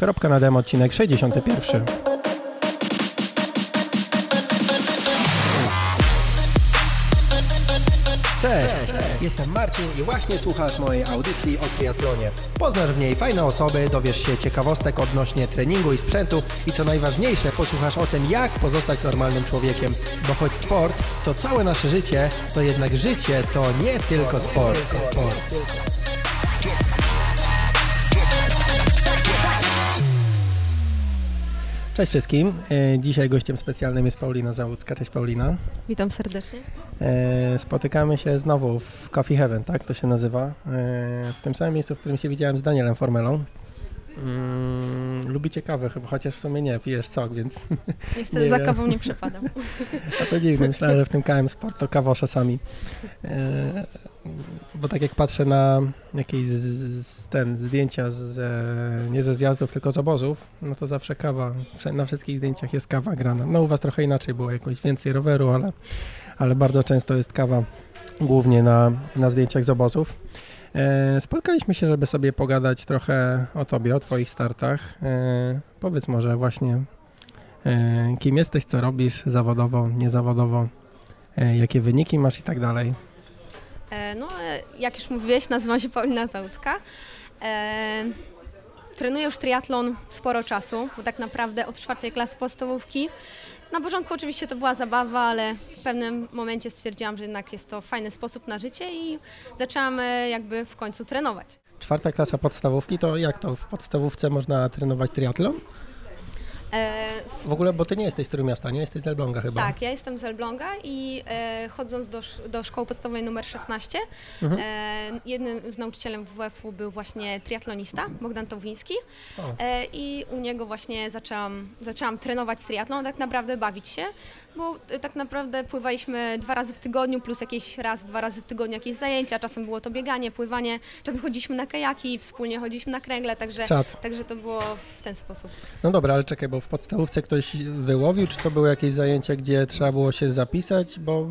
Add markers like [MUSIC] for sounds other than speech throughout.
Kropka na demo, odcinek 61. Cześć, jestem Marcin i właśnie słuchasz mojej audycji o triatlonie. Poznasz w niej fajne osoby, dowiesz się ciekawostek odnośnie treningu i sprzętu i co najważniejsze, posłuchasz o tym, jak pozostać normalnym człowiekiem. Bo choć sport to całe nasze życie, to jednak życie to nie tylko sport. sport. Cześć wszystkim. E, Dzisiaj gościem specjalnym jest Paulina Załucka. Cześć Paulina. Witam serdecznie. E, Spotykamy się znowu w Coffee Heaven, tak to się nazywa. E, W tym samym miejscu, w którym się widziałem z Danielem Formelą. Mm, lubicie kawę chyba, chociaż w sumie nie, pijesz sok, więc [LAUGHS] Niestety Nie za wiem. kawą nie przepadam. [LAUGHS] a to dziwne. Myślałem, że w tym KM Sport to kawa czasami. E, Bo tak jak patrzę na jakieś z, z, ten, zdjęcia z, nie ze zjazdów, tylko z obozów, no to zawsze kawa, na wszystkich zdjęciach jest kawa grana. No u Was trochę inaczej było, jakoś więcej roweru, ale, ale bardzo często jest kawa głównie na, na zdjęciach z obozów. E, Spotkaliśmy się, żeby sobie pogadać trochę o Tobie, o Twoich startach. E, Powiedz może właśnie, e, kim jesteś, co robisz zawodowo, niezawodowo, e, jakie wyniki masz i tak dalej. E, No, e, jak już mówiłeś, nazywam się Paulina Załucka. E, trenuję już triatlon sporo czasu, bo tak naprawdę od czwartej klasy podstawówki. Na początku oczywiście to była zabawa, ale w pewnym momencie stwierdziłam, że jednak jest to fajny sposób na życie i zaczęłam jakby w końcu trenować. Czwarta klasa podstawówki, to jak to w podstawówce można trenować triatlon? E, w- ogóle, bo ty nie jesteś z Trójmiasta, nie? Jesteś z Elbląga chyba. Tak, ja jestem z Elbląga i e, chodząc do, do szkoły podstawowej numer 16, Mhm. e, jednym z nauczycielem WF-u był właśnie triatlonista, Bogdan Towiński e, i u niego właśnie zaczęłam, zaczęłam trenować triatlon, tak naprawdę bawić się, bo e, tak naprawdę pływaliśmy dwa razy w tygodniu, plus jakieś raz, dwa razy w tygodniu jakieś zajęcia, czasem było to bieganie, pływanie, czasem chodziliśmy na kajaki, wspólnie chodziliśmy na kręgle, także, Czad. także to było w ten sposób. No dobra, ale czekaj, bo w podstawówce ktoś wyłowił, czy to były jakieś zajęcia, gdzie trzeba było się zapisać, bo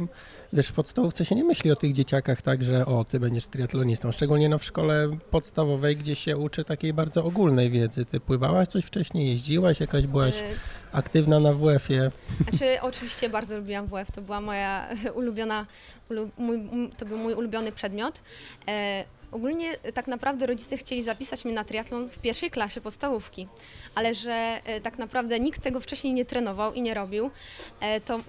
wiesz, w podstawówce się nie myśli o tych dzieciakach tak, że o, ty będziesz triatlonistą, szczególnie no w szkole podstawowej, gdzie się uczy takiej bardzo ogólnej wiedzy. Ty pływałaś coś wcześniej, jeździłaś, jakaś byłaś E, aktywna na WF-ie. Znaczy, oczywiście bardzo lubiłam WF, to była moja [LAUGHS] ulubiona, ulu, mój, to był mój ulubiony przedmiot. E, ogólnie tak naprawdę rodzice chcieli zapisać mnie na triatlon w pierwszej klasie podstawówki, ale że e, tak naprawdę nikt tego wcześniej nie trenował i nie robił, e, to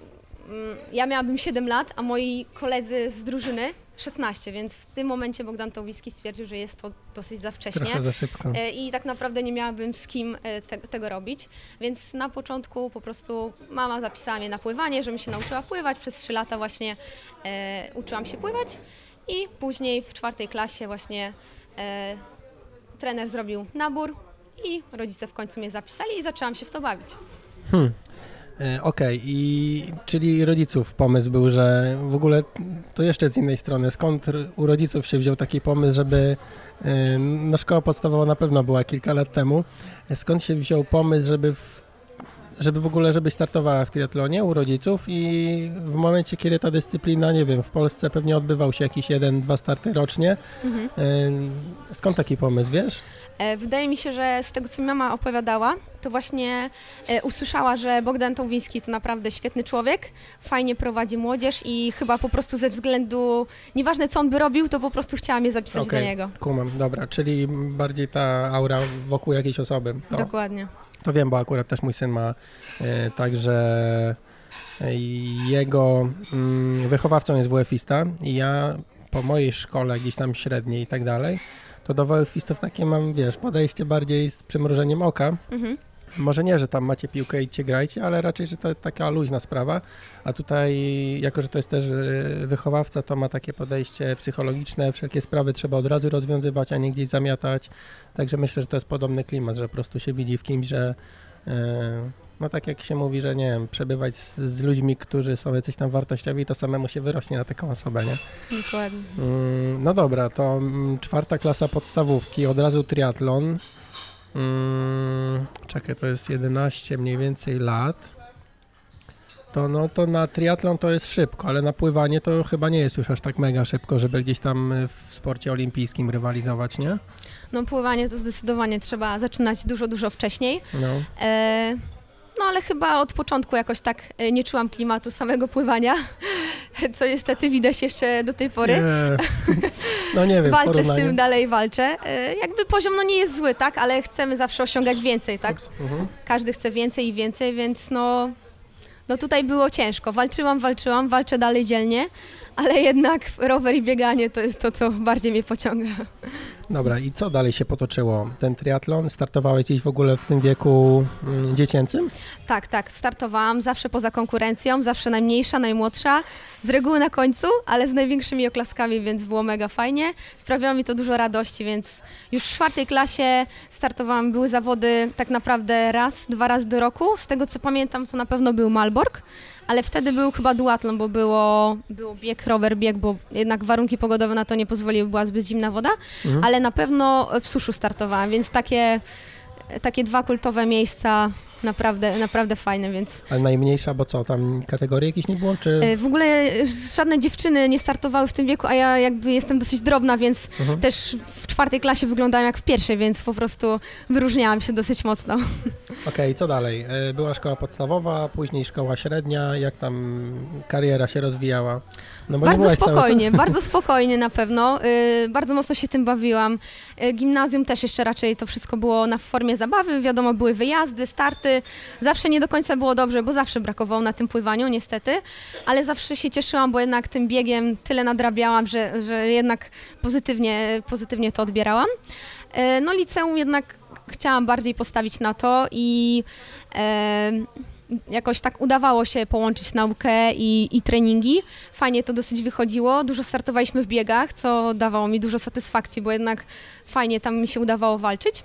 ja miałabym 7 lat, a moi koledzy z drużyny 16, więc w tym momencie Bogdan Towiski stwierdził, że jest to dosyć za wcześnie. Trochę za szybko. E, i tak naprawdę nie miałabym z kim e, te, tego robić, więc na początku po prostu mama zapisała mnie na pływanie, żebym się nauczyła pływać. Przez trzy lata właśnie e, uczyłam się pływać i później w czwartej klasie właśnie e, trener zrobił nabór i rodzice w końcu mnie zapisali i zaczęłam się w to bawić. E, Okej, i czyli rodziców pomysł był, że w ogóle to jeszcze z innej strony, skąd u rodziców się wziął taki pomysł, żeby e, no szkoła podstawowa na pewno była kilka lat temu, e, skąd się wziął pomysł, żeby w, żeby w ogóle, żeby startowała w triatlonie u rodziców i w momencie, kiedy ta dyscyplina, nie wiem, w Polsce pewnie odbywał się jakiś jeden, dwa starty rocznie, Mhm. skąd taki pomysł, wiesz? E, Wydaje mi się, że z tego, co mi mama opowiadała, to właśnie e, usłyszała, że Bogdan Towiński to naprawdę świetny człowiek, fajnie prowadzi młodzież i chyba po prostu ze względu, nieważne co on by robił, to po prostu chciała mnie zapisać Okej, do niego. Kumam, dobra, czyli bardziej ta aura wokół jakiejś osoby. To. Dokładnie. To wiem, bo akurat też mój syn ma e, także e, jego mm, wychowawcą jest WF-ista i ja po mojej szkole gdzieś tam średniej i tak dalej, to do WF-istów takie mam, wiesz, podejście bardziej z przymrużeniem oka. Mhm. Może nie, że tam macie piłkę i cię grajcie, ale raczej, że to taka luźna sprawa. A tutaj, jako że to jest też e, wychowawca, to ma takie podejście psychologiczne, wszelkie sprawy trzeba od razu rozwiązywać, a nie gdzieś zamiatać. Także myślę, że to jest podobny klimat, że po prostu się widzi w kimś, że e, no tak jak się mówi, że nie wiem, przebywać z, z ludźmi, którzy są jacyś tam wartościowi, to samemu się wyrośnie na taką osobę, nie? Dokładnie. Mm, No dobra, to mm, czwarta klasa podstawówki, od razu triatlon. Mm, Czekaj, to jest 11 mniej więcej lat. to, no, to na triatlon to jest szybko, ale na pływanie to chyba nie jest już aż tak mega szybko, żeby gdzieś tam y, w sporcie olimpijskim rywalizować, nie? No pływanie to zdecydowanie trzeba zaczynać dużo, dużo wcześniej. No. E, no ale chyba od początku jakoś tak e, nie czułam klimatu samego pływania, [LAUGHS] co niestety widać jeszcze do tej pory. Nie. No nie wiem, Walczę z tym, dalej walczę. E, jakby poziom no nie jest zły, tak, ale chcemy zawsze osiągać więcej, tak? Mhm. Każdy chce więcej i więcej, więc no, no tutaj było ciężko. Walczyłam, walczyłam, walczę dalej dzielnie, ale jednak rower i bieganie to jest to, co bardziej mnie pociąga. Dobra, i co dalej się potoczyło? Ten triatlon startowałeś gdzieś w ogóle w tym wieku mm, dziecięcym? Tak, tak, startowałam zawsze poza konkurencją, zawsze najmniejsza, najmłodsza, z reguły na końcu, ale z największymi oklaskami, więc było mega fajnie. Sprawiało mi to dużo radości, więc już w czwartej klasie startowałam, były zawody tak naprawdę raz, dwa razy do roku. Z tego co pamiętam, to na pewno był Malbork, ale wtedy był chyba duatlon, bo było, było bieg, rower, bieg, bo jednak warunki pogodowe na to nie pozwoliły, była zbyt zimna woda, Mhm. ale na pewno w suszu startowałam, więc takie, takie dwa kultowe miejsca naprawdę, naprawdę fajne, więc Ale najmniejsza, bo co, tam kategorii jakiejś nie było, czy... e, w ogóle e, żadne dziewczyny nie startowały w tym wieku, a ja jakby jestem dosyć drobna, więc Mhm. też w czwartej klasie wyglądałam jak w pierwszej, więc po prostu wyróżniałam się dosyć mocno. Okej, co dalej? E, Była szkoła podstawowa, później szkoła średnia, jak tam kariera się rozwijała? No Bardzo czas- spokojnie, bardzo spokojnie na pewno. Y, bardzo mocno się tym bawiłam. Y, gimnazjum też jeszcze raczej to wszystko było na formie zabawy. Wiadomo, były wyjazdy, starty. Zawsze nie do końca było dobrze, bo zawsze brakowało na tym pływaniu, niestety. Ale zawsze się cieszyłam, bo jednak tym biegiem tyle nadrabiałam, że, że jednak pozytywnie, pozytywnie to odbierałam. Y, no liceum jednak chciałam bardziej postawić na to i jakoś tak udawało się połączyć naukę i, i treningi. Fajnie to dosyć wychodziło. Dużo startowaliśmy w biegach, co dawało mi dużo satysfakcji, bo jednak fajnie tam mi się udawało walczyć.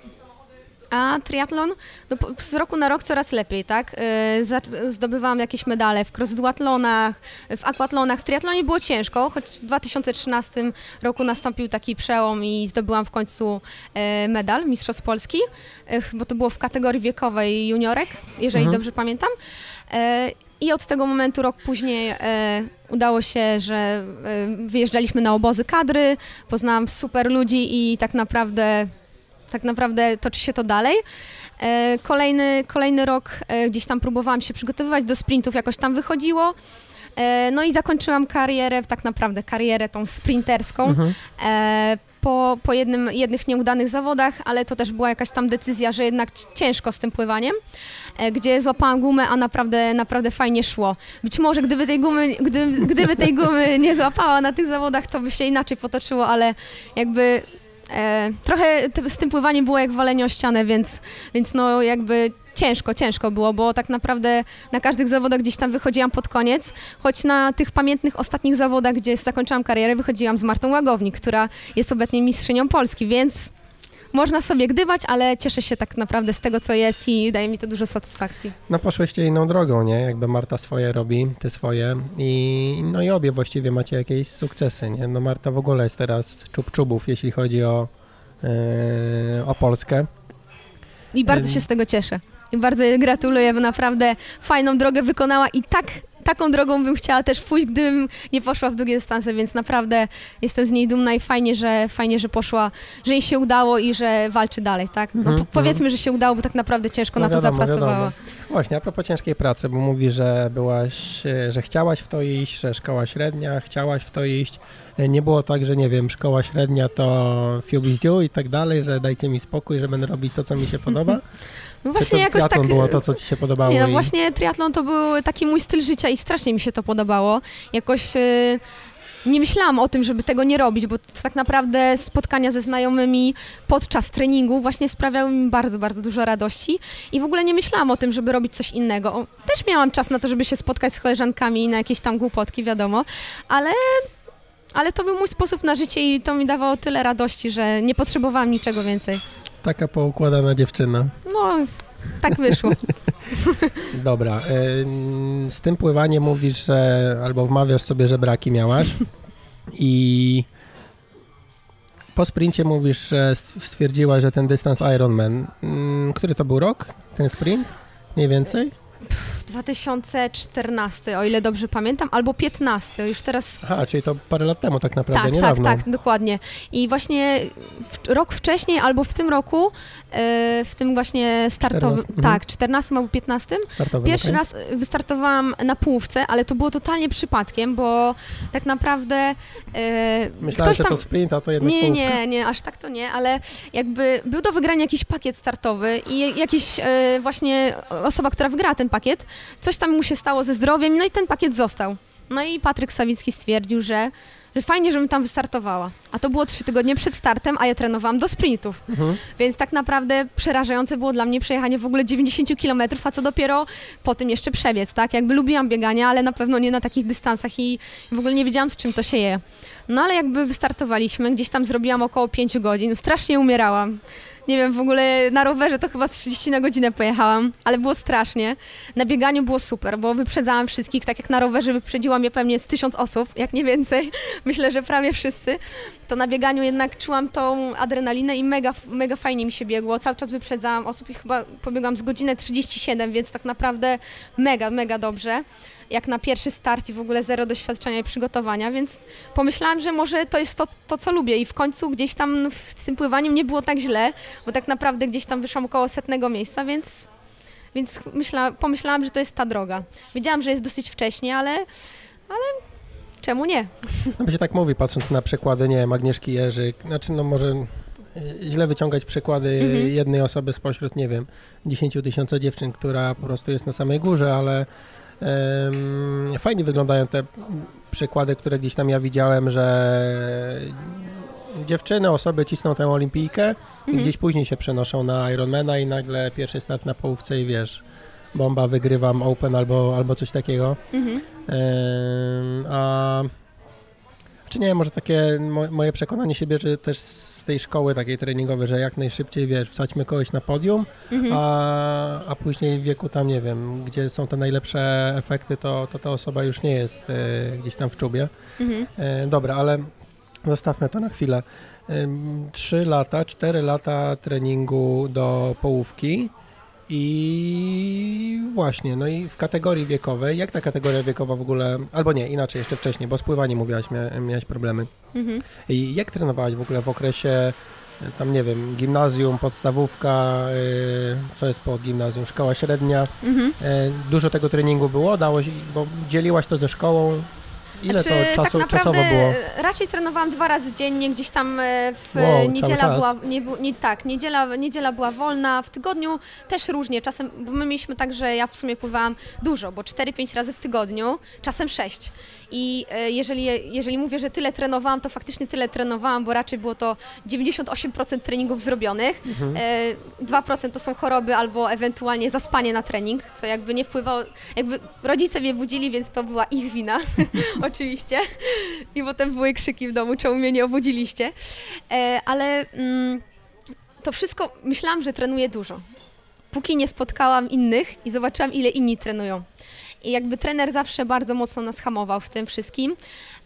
A triatlon, no, z roku na rok coraz lepiej, tak? Za- zdobywałam jakieś medale w crossduatlonach, w aquatlonach. W triatlonie było ciężko, choć w 2013 roku nastąpił taki przełom i zdobyłam w końcu e, medal Mistrzostw Polski, bo to było w kategorii wiekowej juniorek, jeżeli Mhm. dobrze pamiętam. E, I od tego momentu, rok później, e, udało się, że e, wyjeżdżaliśmy na obozy kadry, poznałam super ludzi i tak naprawdę, tak naprawdę toczy się to dalej. E, kolejny, kolejny rok e, gdzieś tam próbowałam się przygotowywać do sprintów, jakoś tam wychodziło. E, no i zakończyłam karierę, tak naprawdę karierę tą sprinterską Mhm. po, po jednym, jednych nieudanych zawodach, ale to też była jakaś tam decyzja, że jednak ci- ciężko z tym pływaniem, gdzie złapałam gumę, a naprawdę, naprawdę fajnie szło. Być może gdyby tej gumy, gdy, gdyby tej gumy nie złapała na tych zawodach, to by się inaczej potoczyło, ale jakby e, trochę z tym pływaniem było jak walenie o ścianę, więc, więc no jakby ciężko, ciężko było, bo tak naprawdę na każdych zawodach gdzieś tam wychodziłam pod koniec, choć na tych pamiętnych ostatnich zawodach, gdzie zakończyłam karierę, wychodziłam z Martą Łagownik, która jest obecnie mistrzynią Polski, więc można sobie gdybać, ale cieszę się tak naprawdę z tego, co jest i daje mi to dużo satysfakcji. No poszłyście inną drogą, nie? Jakby Marta swoje robi, ty swoje i no i obie właściwie macie jakieś sukcesy, nie? No Marta w ogóle jest teraz czub-czubów, jeśli chodzi o, e, o Polskę. I bardzo się z tego cieszę. I bardzo jej gratuluję, bo naprawdę fajną drogę wykonała i tak, taką drogą bym chciała też pójść, gdybym nie poszła w długie dystanse, więc naprawdę jestem z niej dumna i fajnie, że fajnie, że poszła, że jej się udało i że walczy dalej, tak? No, Mhm, po, powiedzmy, że się udało, bo tak naprawdę ciężko No na to wiadomo, zapracowała. wiadomo. Właśnie, a propos ciężkiej pracy, bo mówi, że byłaś, że chciałaś w to iść, że szkoła średnia, chciałaś w to iść. Nie było tak, że nie wiem, szkoła średnia to fiubździu i tak dalej, że dajcie mi spokój, że będę robić to, co mi się podoba. [LAUGHS] No właśnie jakoś tak... było to, co ci się podobało? Nie, no i- właśnie triatlon to był taki mój styl życia i strasznie mi się to podobało. Jakoś e, nie myślałam o tym, żeby tego nie robić, bo tak naprawdę spotkania ze znajomymi podczas treningu właśnie sprawiały mi bardzo, bardzo dużo radości i w ogóle nie myślałam o tym, żeby robić coś innego. Też miałam czas na to, żeby się spotkać z koleżankami i na jakieś tam głupotki, wiadomo, ale... Ale to był mój sposób na życie i to mi dawało tyle radości, że nie potrzebowałam niczego więcej. Taka poukładana dziewczyna. No, tak wyszło. [LAUGHS] Dobra, ym, z tym pływaniem mówisz, że albo wmawiasz sobie, że braki miałaś i po sprincie mówisz, że st- stwierdziłaś, że ten dystans Ironman, ym, który to był rok, ten sprint? Mniej więcej? 2014, o ile dobrze pamiętam, albo 15, już teraz... Aha, czyli to parę lat temu tak naprawdę, Tak, tak, niedawno. tak, dokładnie. I właśnie w, rok wcześniej, albo w tym roku, e, w tym właśnie startowym, 14, tak, 14 albo 15, Startowy, Pierwszy okej. raz wystartowałam na półce, ale to było totalnie przypadkiem, bo tak naprawdę e, Myślałem, ktoś że tam... to sprint, a to jednak Nie, połówka. nie, nie, aż tak to nie, ale jakby był do wygrania jakiś pakiet startowy i jakiś e, właśnie osoba, która wygrała ten pakiet, coś tam mu się stało ze zdrowiem, no i ten pakiet został. No i Patryk Sawicki stwierdził, że, że fajnie, żebym tam wystartowała. A to było trzy tygodnie przed startem, a ja trenowałam do sprintów. Mhm. Więc tak naprawdę przerażające było dla mnie przejechanie w ogóle 90 km, a co dopiero po tym jeszcze przebiec, tak? Jakby lubiłam bieganie, ale na pewno nie na takich dystansach i w ogóle nie wiedziałam, z czym to się je. No ale jakby wystartowaliśmy, gdzieś tam zrobiłam około 5 godzin, strasznie umierałam. Nie wiem, w ogóle na rowerze to chyba z 30 na godzinę pojechałam, ale było strasznie. Na bieganiu było super, bo wyprzedzałam wszystkich, tak jak na rowerze wyprzedziła mnie pewnie z tysiąc osób, jak nie więcej. [LAUGHS] Myślę, że prawie wszyscy. To na bieganiu jednak czułam tą adrenalinę i mega, mega fajnie mi się biegło. Cały czas wyprzedzałam osób i chyba pobiegłam z godzinę 37, więc tak naprawdę mega, mega dobrze. Jak na pierwszy start i w ogóle zero doświadczenia i przygotowania, więc pomyślałam, że może to jest to, to co lubię i w końcu gdzieś tam w tym pływaniu nie było tak źle, bo tak naprawdę gdzieś tam wyszłam około setnego miejsca, więc, więc myśla, pomyślałam, że to jest ta droga. Wiedziałam, że jest dosyć wcześnie, ale, ale czemu nie? No bo się tak mówi, patrząc na przykłady, nie wiem, Agnieszki Jerzyk, znaczy no może y, źle wyciągać przykłady Mhm. jednej osoby spośród, nie wiem, 10 tysięcy dziewczyn, która po prostu jest na samej górze, ale em, fajnie wyglądają te przykłady, które gdzieś tam ja widziałem, że dziewczyny, osoby cisną tę olimpijkę i Mhm. gdzieś później się przenoszą na Ironmana i nagle pierwszy start na połówce i wiesz, bomba, wygrywam Open albo, albo coś takiego. Mhm. Em, a czy nie, może takie mo, moje przekonanie się bierze też z tej szkoły takiej treningowej, że jak najszybciej, wiesz, wsadźmy kogoś na podium, Mhm. a, a później w wieku tam, nie wiem, gdzie są te najlepsze efekty, to, to ta osoba już nie jest e, gdzieś tam w czubie. Mhm. E, dobra, ale zostawmy to na chwilę. Em, Trzy lata, cztery lata treningu do połówki i właśnie, no i w kategorii wiekowej, jak ta kategoria wiekowa w ogóle, albo nie, inaczej, jeszcze wcześniej, bo z pływaniem mówiłaś, mia, miałaś problemy. Mhm. I jak trenowałaś w ogóle w okresie, e, tam nie wiem, gimnazjum, podstawówka, y, co jest po gimnazjum, szkoła średnia, Mhm. E, Dużo tego treningu było, dało bo dzieliłaś to ze szkołą. Ile Znaczy, to czasu, tak czasowo naprawdę było? raczej trenowałam dwa razy dziennie, gdzieś tam e, w Wow, niedziela była, nie, nie, tak, niedziela, niedziela była wolna, w tygodniu też różnie, czasem, bo my mieliśmy tak, że ja w sumie pływałam dużo, bo 4-5 razy w tygodniu, czasem 6. I e, jeżeli, jeżeli mówię, że tyle trenowałam, to faktycznie tyle trenowałam, bo raczej było to 98% treningów zrobionych, Mhm. e, 2% to są choroby albo ewentualnie zaspanie na trening, co jakby nie wpływało, jakby rodzice mnie budzili, więc to była ich wina, [LAUGHS] oczywiście. I potem były krzyki w domu, czemu mnie nie obudziliście. E, ale mm, to wszystko, myślałam, że trenuję dużo. Póki nie spotkałam innych i zobaczyłam, ile inni trenują. I jakby trener zawsze bardzo mocno nas hamował w tym wszystkim.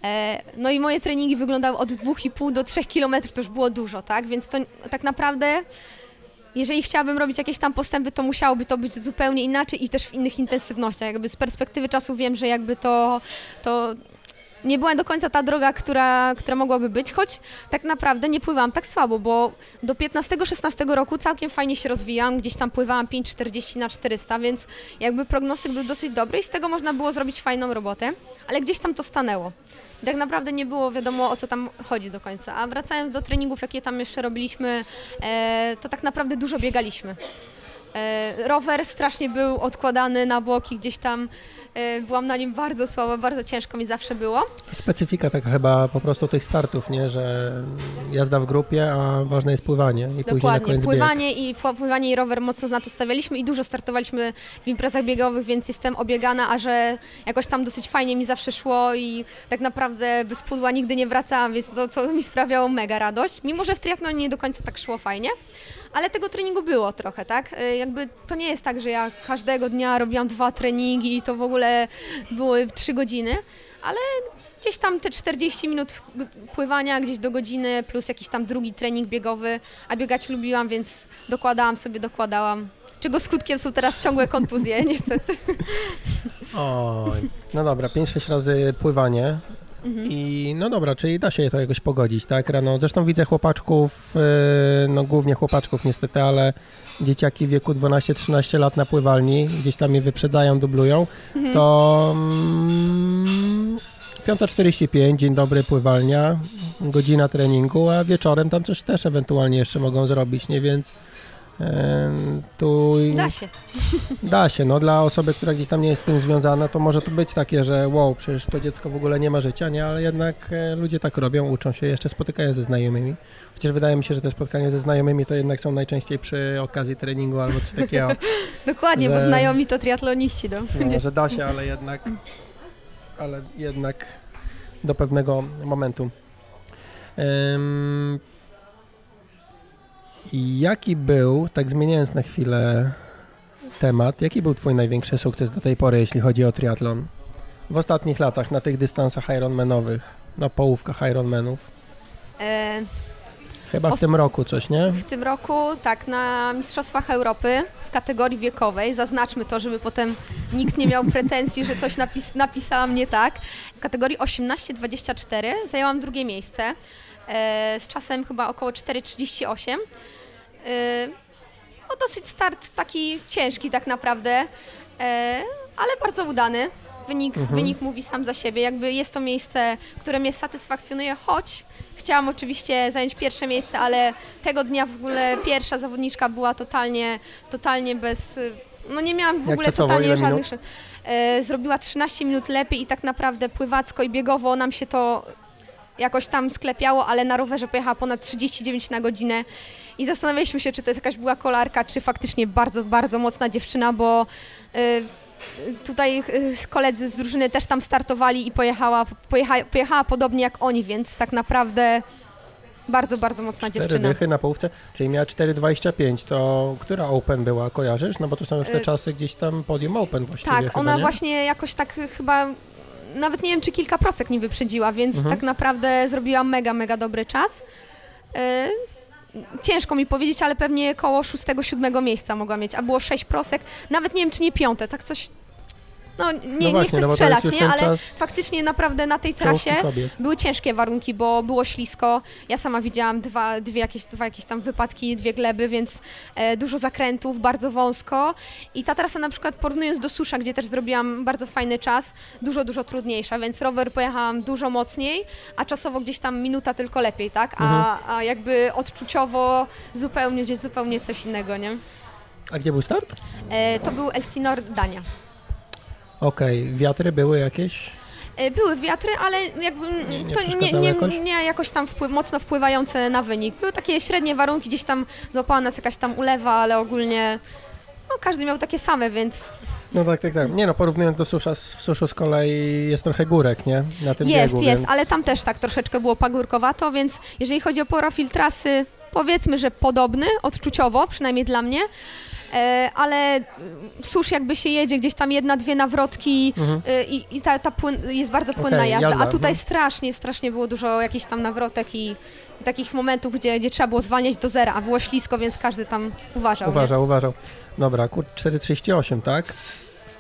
E, No i moje treningi wyglądały od 2,5 do 3 km, to już było dużo, tak? Więc to tak naprawdę jeżeli chciałabym robić jakieś tam postępy, to musiałoby to być zupełnie inaczej i też w innych intensywnościach. Jakby z perspektywy czasu wiem, że jakby to, to nie była do końca ta droga, która, która mogłaby być, choć tak naprawdę nie pływałam tak słabo, bo do 15-16 roku całkiem fajnie się rozwijałam, gdzieś tam pływałam 5,40 na 400, więc jakby prognostyk był dosyć dobry i z tego można było zrobić fajną robotę, ale gdzieś tam to stanęło. I tak naprawdę nie było wiadomo o co tam chodzi do końca. A wracając do treningów, jakie tam jeszcze robiliśmy, e, to tak naprawdę dużo biegaliśmy. E, rower strasznie był odkładany na boki, gdzieś tam byłam na nim bardzo słaba, bardzo ciężko mi zawsze było. Specyfika taka chyba po prostu tych startów, nie? Że jazda w grupie, a ważne jest pływanie i później na Dokładnie, koniec bieg. pływanie i, pływanie i rower mocno na to stawialiśmy i dużo startowaliśmy w imprezach biegowych, więc jestem obiegana, a że jakoś tam dosyć fajnie mi zawsze szło i tak naprawdę bez pudła nigdy nie wracałam, więc to, to mi sprawiało mega radość. Mimo, że w triatlonie nie do końca tak szło fajnie, ale tego treningu było trochę, tak? Y, Jakby to nie jest tak, że ja każdego dnia robiłam dwa treningi i to w ogóle były trzy godziny, ale gdzieś tam te 40 minut pływania, gdzieś do godziny, plus jakiś tam drugi trening biegowy, a biegać lubiłam, więc dokładałam sobie, dokładałam. czego skutkiem są teraz ciągłe kontuzje, [LAUGHS] niestety. Oj, no dobra, 5-6 razy pływanie. Mhm. I no dobra, czyli da się to jakoś pogodzić, tak? Rano. Zresztą widzę chłopaczków, yy, no głównie chłopaczków niestety, ale dzieciaki w wieku 12-13 lat na pływalni, gdzieś tam je wyprzedzają, dublują, Mhm. to mm, 5.45, dzień dobry, pływalnia, godzina treningu, a wieczorem tam coś też ewentualnie jeszcze mogą zrobić, nie? Więc tu Da się. [LAUGHS] Da się, no dla osoby, która gdzieś tam nie jest z tym związana, to może to być takie, że wow, przecież to dziecko w ogóle nie ma życia, nie, ale jednak e, ludzie tak robią, uczą się, jeszcze spotykają ze znajomymi. Chociaż wydaje mi się, że te spotkania ze znajomymi to jednak są najczęściej przy okazji treningu albo coś takiego, [LAUGHS] Dokładnie, bo Że- znajomi to triatloniści, no. no, [LAUGHS] że da się, ale jednak, ale jednak do pewnego momentu. Ym, jaki był, tak zmieniając na chwilę temat, jaki był Twój największy sukces do tej pory, jeśli chodzi o triatlon? W ostatnich latach, na tych dystansach Ironmanowych, na połówkach Ironmanów. E, Chyba w Os- tym roku coś, nie? w tym roku, tak, na Mistrzostwach Europy w kategorii wiekowej, zaznaczmy to, żeby potem nikt nie miał pretensji, że coś napis napisałam nie tak. W kategorii 18-24 zajęłam drugie miejsce e, z czasem chyba około 4,38. E, no dosyć start taki ciężki tak naprawdę, e, ale bardzo udany. Wynik, Mhm. wynik mówi sam za siebie. Jakby jest to miejsce, które mnie satysfakcjonuje, choć chciałam oczywiście zająć pierwsze miejsce, ale tego dnia w ogóle pierwsza zawodniczka była totalnie, totalnie bez. y, No nie miałam w Jak ogóle czasowo? totalnie żadnych. minut? zrobiła 13 minut lepiej i tak naprawdę pływacko i biegowo nam się to jakoś tam sklepiało, ale na rowerze pojechała ponad 39 na godzinę i zastanawialiśmy się, czy to jest jakaś była kolarka, czy faktycznie bardzo, bardzo mocna dziewczyna, bo y, tutaj y, koledzy z drużyny też tam startowali i pojechała, pojecha, pojechała podobnie jak oni, więc tak naprawdę bardzo, bardzo mocna Cztery dziewczyna. dychy na połówce, czyli miała 4,25, to która Open była, kojarzysz? No bo to są już te Y, czasy gdzieś tam podium Open właściwie Tak, chyba, ona nie? właśnie jakoś tak chyba, nawet nie wiem, czy kilka prosek nie wyprzedziła, więc Mhm. tak naprawdę zrobiła mega, mega dobry czas. E, Ciężko mi powiedzieć, ale pewnie koło szóstego, siódmego miejsca mogła mieć, a było sześć prosek, nawet nie wiem, czy nie piąte, tak coś, no nie, no nie właśnie, chcę no bo to strzelać, nie, ale czas faktycznie naprawdę na tej trasie były ciężkie warunki, bo było ślisko. Ja sama widziałam dwa, dwie jakieś, dwa jakieś tam wypadki, dwie gleby, więc e, dużo zakrętów, bardzo wąsko. I ta trasa na przykład porównując do Susza, gdzie też zrobiłam bardzo fajny czas, dużo, dużo trudniejsza, więc rower pojechałam dużo mocniej, a czasowo gdzieś tam minuta tylko lepiej, tak? A, Mhm. a jakby odczuciowo zupełnie, gdzieś zupełnie coś innego, nie? A gdzie był start? E, to był Elsinor Dania. Okej, wiatry były jakieś? E, Były wiatry, ale jakby Nie- nie to nie, nie, jakoś? nie jakoś tam wpływ, mocno wpływające na wynik. Były takie średnie warunki, gdzieś tam złapała nas jakaś tam ulewa, ale ogólnie no, każdy miał takie same, więc No tak, tak, tak. Nie no, porównując do susza, w suszu z kolei jest trochę górek, nie? Na tym jest, biegu, jest, więc... ale tam też tak troszeczkę było pagórkowato, więc jeżeli chodzi o profil trasy, powiedzmy, że podobny, odczuciowo, przynajmniej dla mnie. E, ale mm, susz jakby się jedzie gdzieś tam jedna, dwie nawrotki Mhm. y, i, i ta, ta płyn, jest bardzo płynna Okej, jazda, jazda, a tutaj mhm. strasznie, strasznie było dużo jakichś tam nawrotek i, i takich momentów, gdzie, gdzie trzeba było zwalniać do zera, a było ślisko, więc każdy tam uważał. nie? Uważał, uważał. Dobra, kur... 4,38, tak?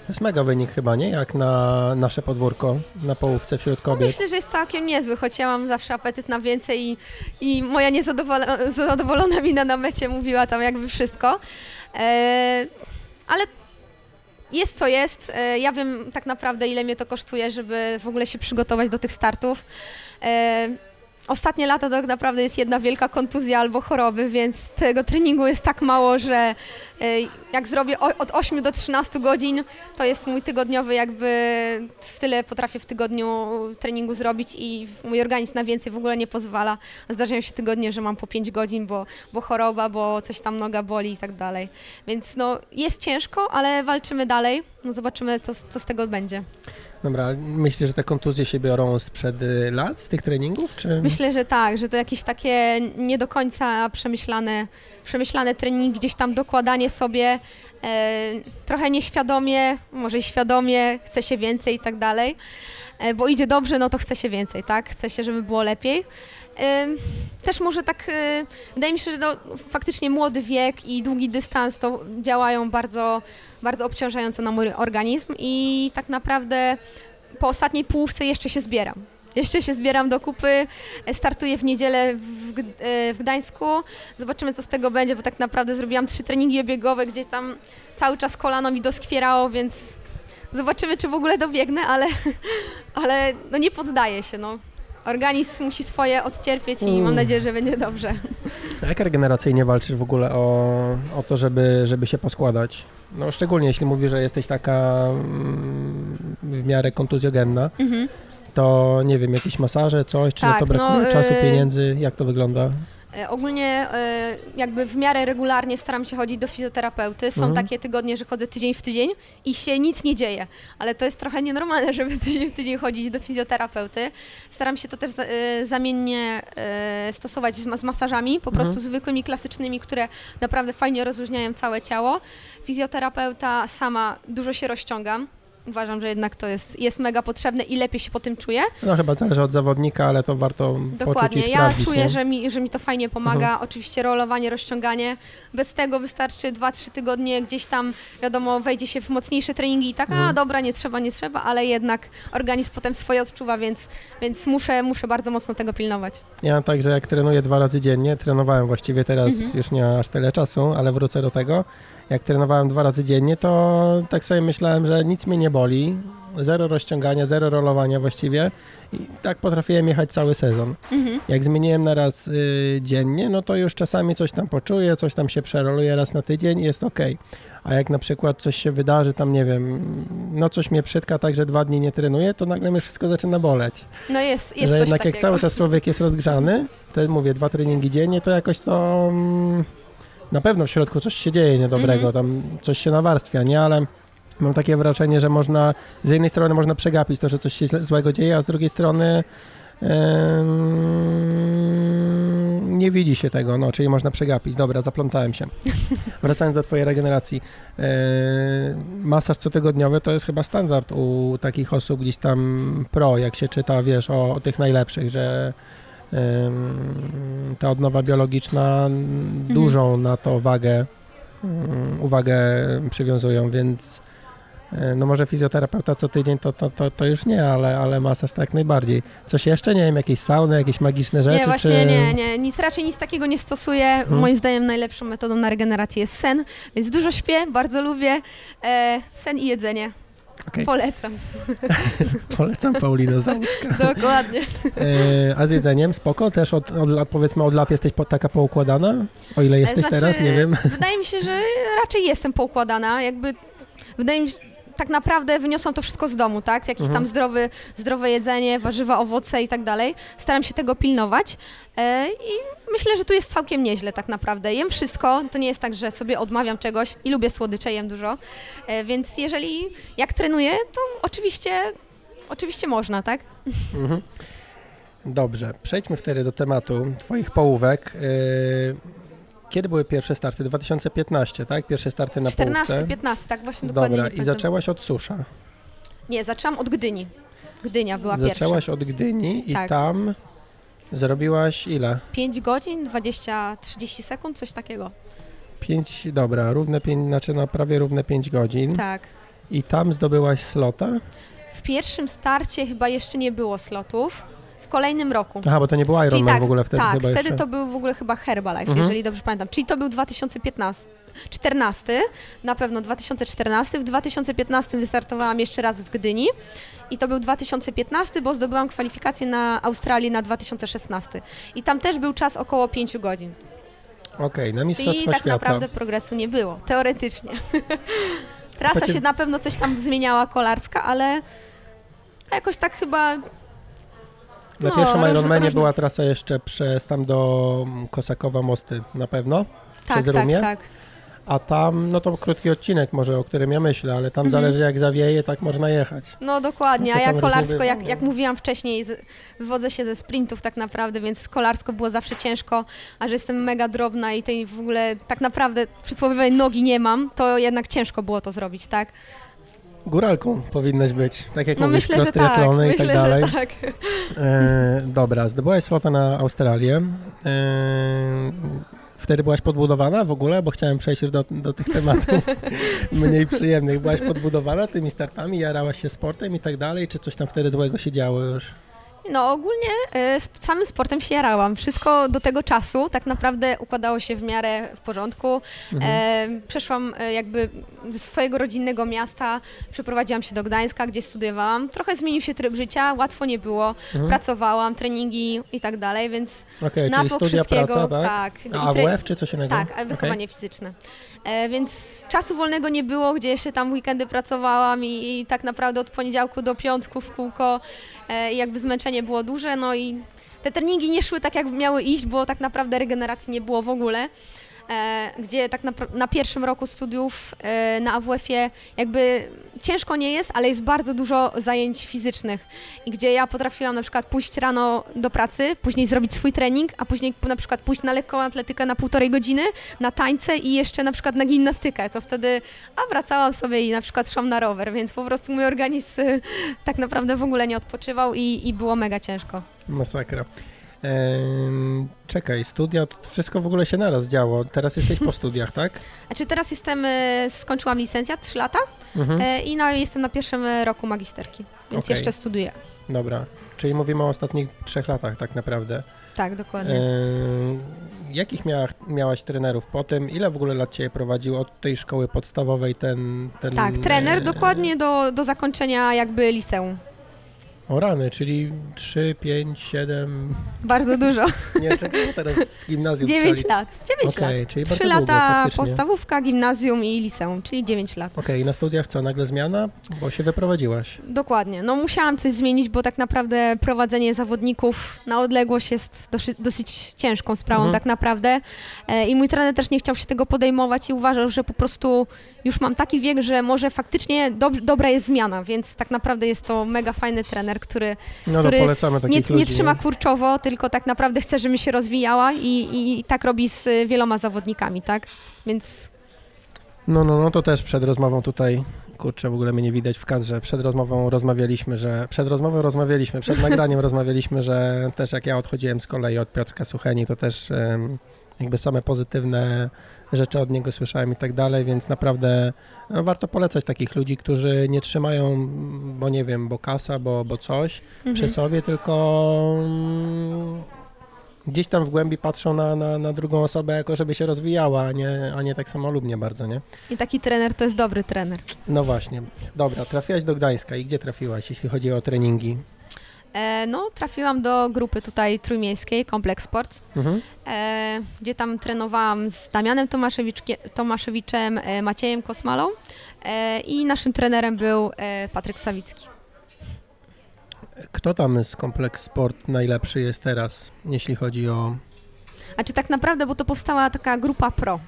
To jest mega wynik chyba, nie? Jak na nasze podwórko, na połówce wśród No kobiet. myślę, że jest całkiem niezły, choć ja mam zawsze apetyt na więcej i, i moja niezadowolona zadowolona mina na mecie mówiła tam jakby wszystko. E, ale jest co jest. E, ja wiem tak naprawdę, ile mnie to kosztuje, żeby w ogóle się przygotować do tych startów. E, Ostatnie lata tak naprawdę jest jedna wielka kontuzja albo choroby, więc tego treningu jest tak mało, że e, jak zrobię od 8 do 13 godzin, to jest mój tygodniowy jakby, w tyle potrafię w tygodniu treningu zrobić i mój organizm na więcej w ogóle nie pozwala. Zdarzają się tygodnie, że mam po 5 godzin, bo, bo choroba, bo coś tam noga boli i tak dalej. Więc no jest ciężko, ale walczymy dalej. No zobaczymy, co, co z tego będzie. Dobra, myślisz, że te kontuzje się biorą sprzed y, lat, z tych treningów, czy... Myślę, że tak, że to jakieś takie nie do końca przemyślane, przemyślane treningi, gdzieś tam dokładanie sobie E, trochę nieświadomie, może świadomie, chce się więcej i tak dalej, e, bo idzie dobrze, no to chce się więcej, tak? Chce się, żeby było lepiej. Też może tak, e, wydaje mi się, że no, faktycznie młody wiek i długi dystans to działają bardzo, bardzo obciążająco na mój organizm i tak naprawdę po ostatniej połówce jeszcze się zbieram. Jeszcze się zbieram do kupy, startuję w niedzielę w, e, Gdańsku. Zobaczymy, co z tego będzie, bo tak naprawdę zrobiłam trzy treningi biegowe, gdzie tam cały czas kolano mi doskwierało, więc zobaczymy, czy w ogóle dobiegnę, ale, [LAUGHS] ale no nie poddaję się. No. Organizm musi swoje odcierpieć i mam Mm. nadzieję, że będzie dobrze. A jak regeneracyjnie walczysz w ogóle o, o to, żeby, żeby się poskładać? No szczególnie jeśli mówisz, że jesteś taka mm, w miarę kontuzjogenna, Mhm. to nie wiem, jakieś masaże, coś, czy na Tak, to brakuje no, czasu, y- pieniędzy, jak to wygląda? E, Ogólnie e, jakby w miarę regularnie staram się chodzić do fizjoterapeuty. Są Mhm. takie tygodnie, że chodzę tydzień w tydzień i się nic nie dzieje, ale to jest trochę nienormalne, [LAUGHS] żeby tydzień w tydzień chodzić do fizjoterapeuty. Staram się to też e, zamiennie stosować z, ma- z masażami, po Mhm. prostu zwykłymi, klasycznymi, które naprawdę fajnie rozluźniają całe ciało. Fizjoterapeuta sama dużo się rozciągam. Uważam, że jednak to jest, jest mega potrzebne i lepiej się po tym czuję. No chyba zależy od zawodnika, ale to warto Dokładnie. Ja czuję, nie? Mhm. że mi, że mi to fajnie pomaga. Oczywiście rolowanie, rozciąganie. Bez tego wystarczy 2-3 tygodnie gdzieś tam, wiadomo, wejdzie się w mocniejsze treningi i tak, Mhm. a dobra, nie trzeba, nie trzeba, ale jednak organizm potem swoje odczuwa, więc, więc muszę, muszę bardzo mocno tego pilnować. Ja mam tak, że jak trenuję dwa razy dziennie, trenowałem właściwie teraz Mhm. już nie aż tyle czasu, ale wrócę do tego. Jak trenowałem dwa razy dziennie, to tak sobie myślałem, że nic mnie nie boli, zero rozciągania, zero rolowania właściwie i tak potrafiłem jechać cały sezon. Mhm. Jak zmieniłem na raz y, dziennie, no to już czasami coś tam poczuję, coś tam się przeroluje raz na tydzień i jest ok. A jak na przykład coś się wydarzy, tam nie wiem, no coś mnie przytka tak, że dwa dni nie trenuję, to nagle mi wszystko zaczyna boleć. No jest, jest że jednak takiego. jak cały czas człowiek jest rozgrzany, to mówię, dwa treningi dziennie, to jakoś to mm, na pewno w środku coś się dzieje niedobrego, Mhm. tam coś się nawarstwia, nie? Ale mam takie wrażenie, że można, z jednej strony można przegapić to, że coś się złego dzieje, a z drugiej strony nie widzi się tego, no, czyli można przegapić. Dobra, zaplątałem się. [LAUGHS] Wracając do twojej regeneracji. E, masaż cotygodniowy to jest chyba standard u takich osób gdzieś tam pro, jak się czyta, wiesz, o, o tych najlepszych, że ta odnowa biologiczna dużą na to wagę, mm, uwagę przywiązują, więc e, no może fizjoterapeuta co tydzień to, to, to, to już nie, ale, ale masaż tak najbardziej. Coś jeszcze? Nie wiem, jakieś sauny, jakieś magiczne rzeczy? Nie, właśnie czy... nie, nie, nic, raczej nic takiego nie stosuję. Mhm. Moim zdaniem najlepszą metodą na regenerację jest sen, więc dużo śpię, bardzo lubię. E, sen i jedzenie. Okej. Polecam. [LAUGHS] Polecam Paulina Załucka. Dokładnie. E, a z jedzeniem spoko? Też od, od lat, powiedzmy od lat jesteś po, taka poukładana? O ile jesteś Znaczy, teraz, nie wiem. Wydaje mi się, że raczej jestem poukładana. Jakby wydaje mi się, tak naprawdę wyniosłam to wszystko z domu, tak? Jakieś Mhm. tam zdrowy, zdrowe jedzenie, warzywa, owoce i tak dalej. Staram się tego pilnować e, i myślę, że tu jest całkiem nieźle tak naprawdę. Jem wszystko, to nie jest tak, że sobie odmawiam czegoś i lubię słodycze, jem dużo. E, więc jeżeli jak trenuję, to oczywiście, oczywiście można, tak? Mhm. Dobrze, przejdźmy wtedy do tematu Twoich połówek. E, kiedy były pierwsze starty? 2015, tak? Pierwsze starty na 14, połówce. 15, tak właśnie dokładnie. Dobra, i pamiętam. zaczęłaś od susza. Nie, zaczęłam od Gdyni. Gdynia była pierwsza. Zaczęłaś od Gdyni i Tak. tam zrobiłaś ile? 5 godzin, 20-30 sekund, coś takiego. 5, dobra, równe 5, znaczy no prawie równe 5 godzin. Tak. I tam zdobyłaś slota? W pierwszym starcie chyba jeszcze nie było slotów. Kolejnym roku. Aha, bo to nie był Ironman Czyli tak, w ogóle wtedy tak, wtedy jeszcze. to był w ogóle chyba Herbalife, Mhm. jeżeli dobrze pamiętam. Czyli to był 2015. 14, na pewno 2014. W 2015 wystartowałam jeszcze raz w Gdyni i to był 2015, bo zdobyłam kwalifikację na Australii na 2016. I tam też był czas około 5 godzin. Okej, na Czyli Mistrzostwa tak Świata. naprawdę progresu nie było, teoretycznie. [LAUGHS] Trasa się na pewno coś tam zmieniała kolarska, ale jakoś tak chyba Na no, pierwszym Ironmanie różne- była trasa jeszcze przez tam do Kosakowa Mosty na pewno. tak, Przez tak, Rumię? tak. A tam, no to krótki odcinek może, o którym ja myślę, ale tam Mhm. zależy jak zawieje, tak można jechać. No dokładnie, No a ja kolarsko, jak, no. jak mówiłam wcześniej, z, wywodzę się ze sprintów tak naprawdę, więc kolarsko było zawsze ciężko, a że jestem mega drobna i tej w ogóle tak naprawdę przysłowiowej nogi nie mam, to jednak ciężko było to zrobić, tak? Góralką powinnaś być, tak jak No mówisz, myślę, że tak, i myślę, tak dalej. że tak. E, dobra, zdobyłaś slota na Australię. E, wtedy byłaś podbudowana w ogóle, bo chciałem przejść już do, do tych tematów [LAUGHS] mniej przyjemnych. Byłaś podbudowana tymi startami, jarałaś się sportem i tak dalej, czy coś tam wtedy złego się działo już? No ogólnie z samym sportem się jarałam. Wszystko do tego czasu tak naprawdę układało się w miarę w porządku. Mhm. E, przeszłam e, jakby ze swojego rodzinnego miasta, przeprowadziłam się do Gdańska, gdzie studiowałam. Trochę zmienił się tryb życia, łatwo nie było. Mhm. Pracowałam, treningi i tak dalej, więc Okej, na czyli studia, wszystkiego, praca, tak? tak. A AWF czy coś innego? tak, wychowanie fizyczne. E, więc czasu wolnego nie było, gdzie jeszcze tam weekendy pracowałam i, i tak naprawdę od poniedziałku do piątku w kółko e, i jakby zmęczenie było duże, no i te treningi nie szły tak, jak miały iść, bo tak naprawdę regeneracji nie było w ogóle. E, gdzie tak na, na pierwszym roku studiów e, na AWF-ie jakby ciężko nie jest, ale jest bardzo dużo zajęć fizycznych i gdzie ja potrafiłam na przykład pójść rano do pracy, później zrobić swój trening, a później na przykład pójść na lekką atletykę na półtorej godziny, na tańce i jeszcze na przykład na gimnastykę, to wtedy a wracałam sobie i na przykład szłam na rower, więc po prostu mój organizm y, tak naprawdę w ogóle nie odpoczywał i, i było mega ciężko. Masakra. Czekaj, studia, to wszystko w ogóle się naraz działo. Teraz jesteś po studiach, tak? [LAUGHS] Znaczy teraz jestem, y, skończyłam licencjat 3 lata Mhm. e, i na, jestem na pierwszym y, roku magisterki, więc Okej. jeszcze studiuję. Dobra, czyli mówimy o ostatnich trzech latach tak naprawdę. Tak, dokładnie. Jakich miała, miałaś trenerów po tym? Ile w ogóle lat Cię prowadził od tej szkoły podstawowej ten... ten tak, trener e, dokładnie do, do zakończenia jakby liceum. O rany, czyli 3, 5, 7... Bardzo dużo. [LAUGHS] Nie, czekaj, teraz z gimnazjum 9 strzelić. lat. 9 Okej, lat. czyli 3 bardzo długo, lata faktycznie. podstawówka, gimnazjum i liceum, czyli 9 lat. Okej, i na studiach co, nagle zmiana? Bo się wyprowadziłaś. Dokładnie. No musiałam coś zmienić, bo tak naprawdę prowadzenie zawodników na odległość jest dosyć, dosyć ciężką sprawą Mhm. tak naprawdę. E, I mój trener też nie chciał się tego podejmować i uważał, że po prostu już mam taki wiek, że może faktycznie dob- dobra jest zmiana, więc tak naprawdę jest to mega fajny trener, który No Który takich nie, ludzi. nie trzyma kurczowo, tylko tak naprawdę chce, żebym się rozwijała i, i, i tak robi z wieloma zawodnikami, tak? Więc No, no, no to też przed rozmową tutaj, kurczę, w ogóle mnie nie widać w kadrze, przed rozmową rozmawialiśmy, że, przed rozmową rozmawialiśmy, przed [LAUGHS] nagraniem rozmawialiśmy, że też jak ja odchodziłem z kolei od Piotrka Sucheni, to też em, jakby same pozytywne rzeczy od niego słyszałem i tak dalej, więc naprawdę no, warto polecać takich ludzi, którzy nie trzymają, bo nie wiem, bo kasa, bo, bo coś mhm. przy sobie, tylko mm, gdzieś tam w głębi patrzą na, na, na drugą osobę, jako żeby się rozwijała, a nie, a nie tak samolubnie bardzo, nie? i taki trener to jest dobry trener. No właśnie. Dobra, trafiłaś do Gdańska i gdzie trafiłaś, jeśli chodzi o treningi? E, no, trafiłam do grupy tutaj trójmiejskiej, Complex Sports, Mhm. e, gdzie tam trenowałam z Damianem Tomaszewicz- Tomaszewiczem, e, Maciejem Kosmalą e, i naszym trenerem był e, Patryk Sawicki. Kto tam z Kompleks Sport najlepszy jest teraz, jeśli chodzi o... Znaczy tak naprawdę, bo to powstała taka grupa pro.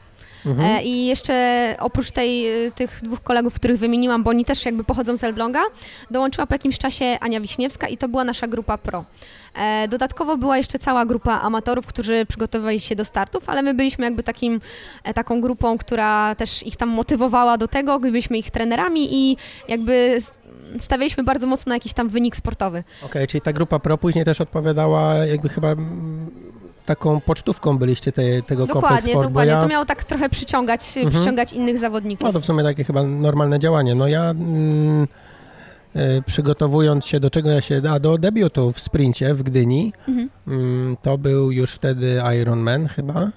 Mhm. E, I jeszcze oprócz tej, y, tych dwóch kolegów, których wymieniłam, bo oni też jakby pochodzą z Elbląga, dołączyła po jakimś czasie Ania Wiśniewska i to była nasza grupa pro. E, dodatkowo była jeszcze cała grupa amatorów, którzy przygotowywali się do startów, ale my byliśmy jakby takim, e, taką grupą, która też ich tam motywowała do tego, byliśmy ich trenerami i jakby stawialiśmy bardzo mocno na jakiś tam wynik sportowy. Okej, czyli ta grupa pro później też odpowiadała jakby chyba mm, taką pocztówką byliście te, tego Dokładnie, Sport, dokładnie. ja... To miało tak trochę przyciągać, Mhm. przyciągać innych zawodników. No to w sumie takie chyba normalne działanie. No ja mm, y, przygotowując się do czego ja się, a do debiutu w sprincie w Gdyni, Mhm. mm, to był już wtedy Ironman chyba.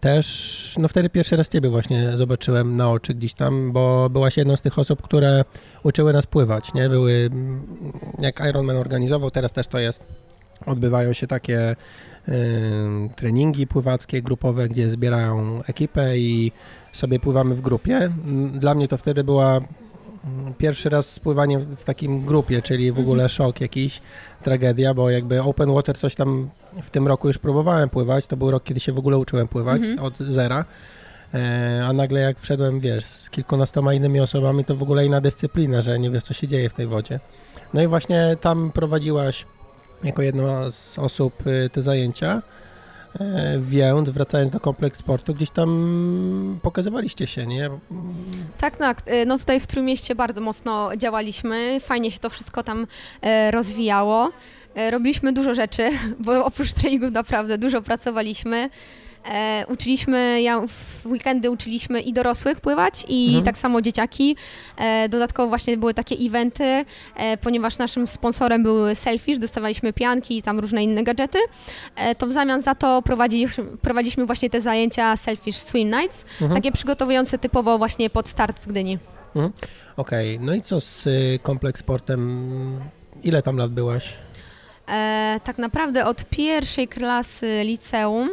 Też, no wtedy pierwszy raz Ciebie właśnie zobaczyłem na oczy gdzieś tam, bo byłaś jedną z tych osób, które uczyły nas pływać, nie? Były, mm, jak Ironman organizował, teraz też to jest, odbywają się takie ym, treningi pływackie, grupowe, gdzie zbierają ekipę i sobie pływamy w grupie. Dla mnie to wtedy była pierwszy raz spływanie w, w takim grupie, czyli w ogóle szok jakiś, tragedia, bo jakby open water coś tam w tym roku już próbowałem pływać, to był rok, kiedy się w ogóle uczyłem pływać Mhm. od zera, e, a nagle jak wszedłem, wiesz, z kilkunastoma innymi osobami, to w ogóle inna dyscyplina, że nie wiesz, co się dzieje w tej wodzie. No i właśnie tam prowadziłaś jako jedna z osób y, te zajęcia. E, Więd, wracając do kompleks sportu, gdzieś tam pokazywaliście się, nie? Tak, tak. No tutaj w Trójmieście bardzo mocno działaliśmy. Fajnie się to wszystko tam e, rozwijało. E, Robiliśmy dużo rzeczy, [LAUGHS] bo oprócz treningów naprawdę dużo pracowaliśmy. E, uczyliśmy, ja w weekendy uczyliśmy i dorosłych pływać, i Mhm. tak samo dzieciaki. E, dodatkowo właśnie były takie eventy, e, ponieważ naszym sponsorem był Selfish, dostawaliśmy pianki i tam różne inne gadżety. E, to w zamian za to prowadziliśmy, prowadziliśmy właśnie te zajęcia Selfish Swim Nights, Mhm. takie przygotowujące typowo właśnie pod start w Gdyni. Okej, no i co z y, kompleks sportem? Ile tam lat byłaś? E, tak naprawdę od pierwszej klasy liceum,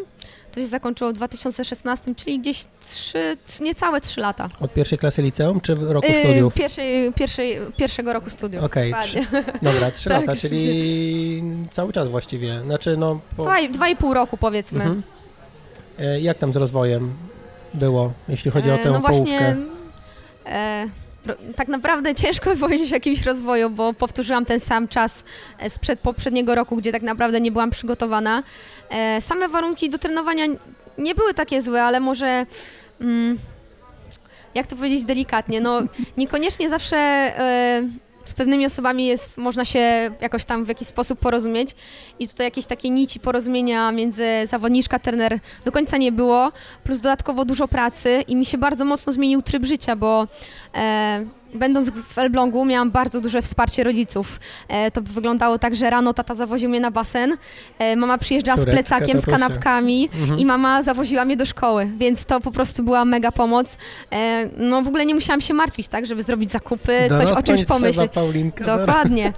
to się zakończyło w 2016, czyli gdzieś trzy, niecałe trzy lata. Od pierwszej klasy liceum czy roku E, studiów? Pierwszej, pierwszej, pierwszego roku studiów. Okej, dokładnie. [LAUGHS] Dobra, trzy [LAUGHS] Tak, lata, czyli cały czas właściwie. Znaczy, no. Po, Dwa, i- dwa i pół roku powiedzmy. Mhm. E, Jak tam z rozwojem było, jeśli chodzi o E, tę no połówkę? właśnie, e, ro- tak naprawdę ciężko [LAUGHS] powiedzieć o jakimś rozwoju, bo powtórzyłam ten sam czas e, sprzed poprzedniego roku, gdzie tak naprawdę nie byłam przygotowana. E, same warunki do trenowania nie były takie złe, ale może... Mm, jak to powiedzieć delikatnie, no [LAUGHS] niekoniecznie zawsze e, z pewnymi osobami jest, można się jakoś tam w jakiś sposób porozumieć. I tutaj jakieś takie nici porozumienia między zawodniczka, trener do końca nie było, plus dodatkowo dużo pracy i mi się bardzo mocno zmienił tryb życia, bo e, będąc w Elblągu miałam bardzo duże wsparcie rodziców. E, to wyglądało tak, że rano tata zawoził mnie na basen, e, mama przyjeżdżała Córeczka, z plecakiem, z tatusia. kanapkami Mhm. i mama zawoziła mnie do szkoły, więc to po prostu była mega pomoc. E, no w ogóle nie musiałam się martwić, tak, żeby zrobić zakupy, coś o czymś pomyśleć. Paulinka. Dokładnie.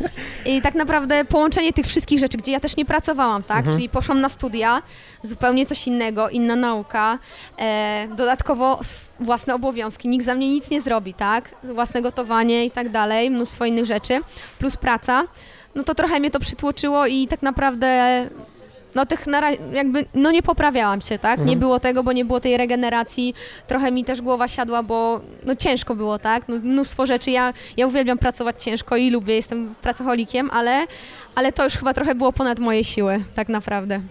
I tak naprawdę połączenie tych wszystkich rzeczy, gdzie ja też nie pracowałam, tak? Mhm. Czyli poszłam na studia, zupełnie coś innego, inna nauka, e, dodatkowo własne obowiązki, nikt za mnie nic nie zrobi, tak? Własne gotowanie i tak dalej, mnóstwo innych rzeczy, plus praca. No to trochę mnie to przytłoczyło i tak naprawdę no tych na, jakby, no nie poprawiałam się, tak? Nie Mhm. było tego, bo nie było tej regeneracji. Trochę mi też głowa siadła, bo no ciężko było, tak? No, mnóstwo rzeczy. Ja, ja uwielbiam pracować ciężko i lubię, jestem pracocholikiem, ale, ale to już chyba trochę było ponad moje siły, tak naprawdę.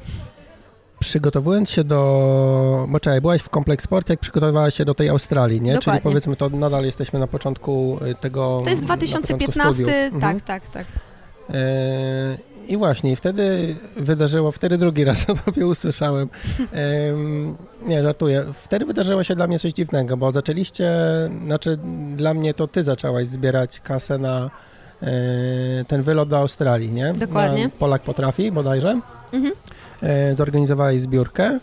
Przygotowując się do. Bo czekaj, byłaś w kompleks sport, jak przygotowywałaś się do tej Australii, nie? Czyli Dokładnie. powiedzmy, to nadal jesteśmy na początku y, tego. To jest na początku 2015, studiów. Mhm. tak, tak, tak. E, I właśnie, wtedy wydarzyło, wtedy drugi [LAUGHS] raz o tobie usłyszałem. Em, nie, żartuję. Wtedy wydarzyło się dla mnie coś dziwnego, bo zaczęliście, znaczy dla mnie to ty zaczęłaś zbierać kasę na e, ten wylot do Australii, nie? Dokładnie. Na Polak potrafi bodajże. Mhm. E, zorganizowałeś zbiórkę.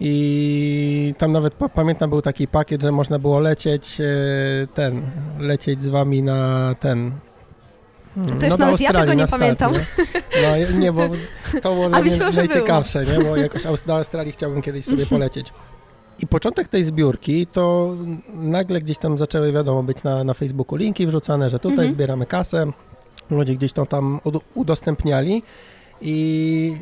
I tam nawet pa- pamiętam był taki pakiet, że można było lecieć e, ten, lecieć z wami na ten. To już do nawet ja tego nie pamiętam. Nie? No nie, bo to [LAUGHS] było dla mnie najciekawsze, nie? bo jakoś do Australii chciałbym kiedyś sobie polecieć. I początek tej zbiórki to nagle gdzieś tam zaczęły, wiadomo, być na, na Facebooku linki wrzucane, że tutaj Mhm. zbieramy kasę. Ludzie gdzieś to tam ud- udostępniali i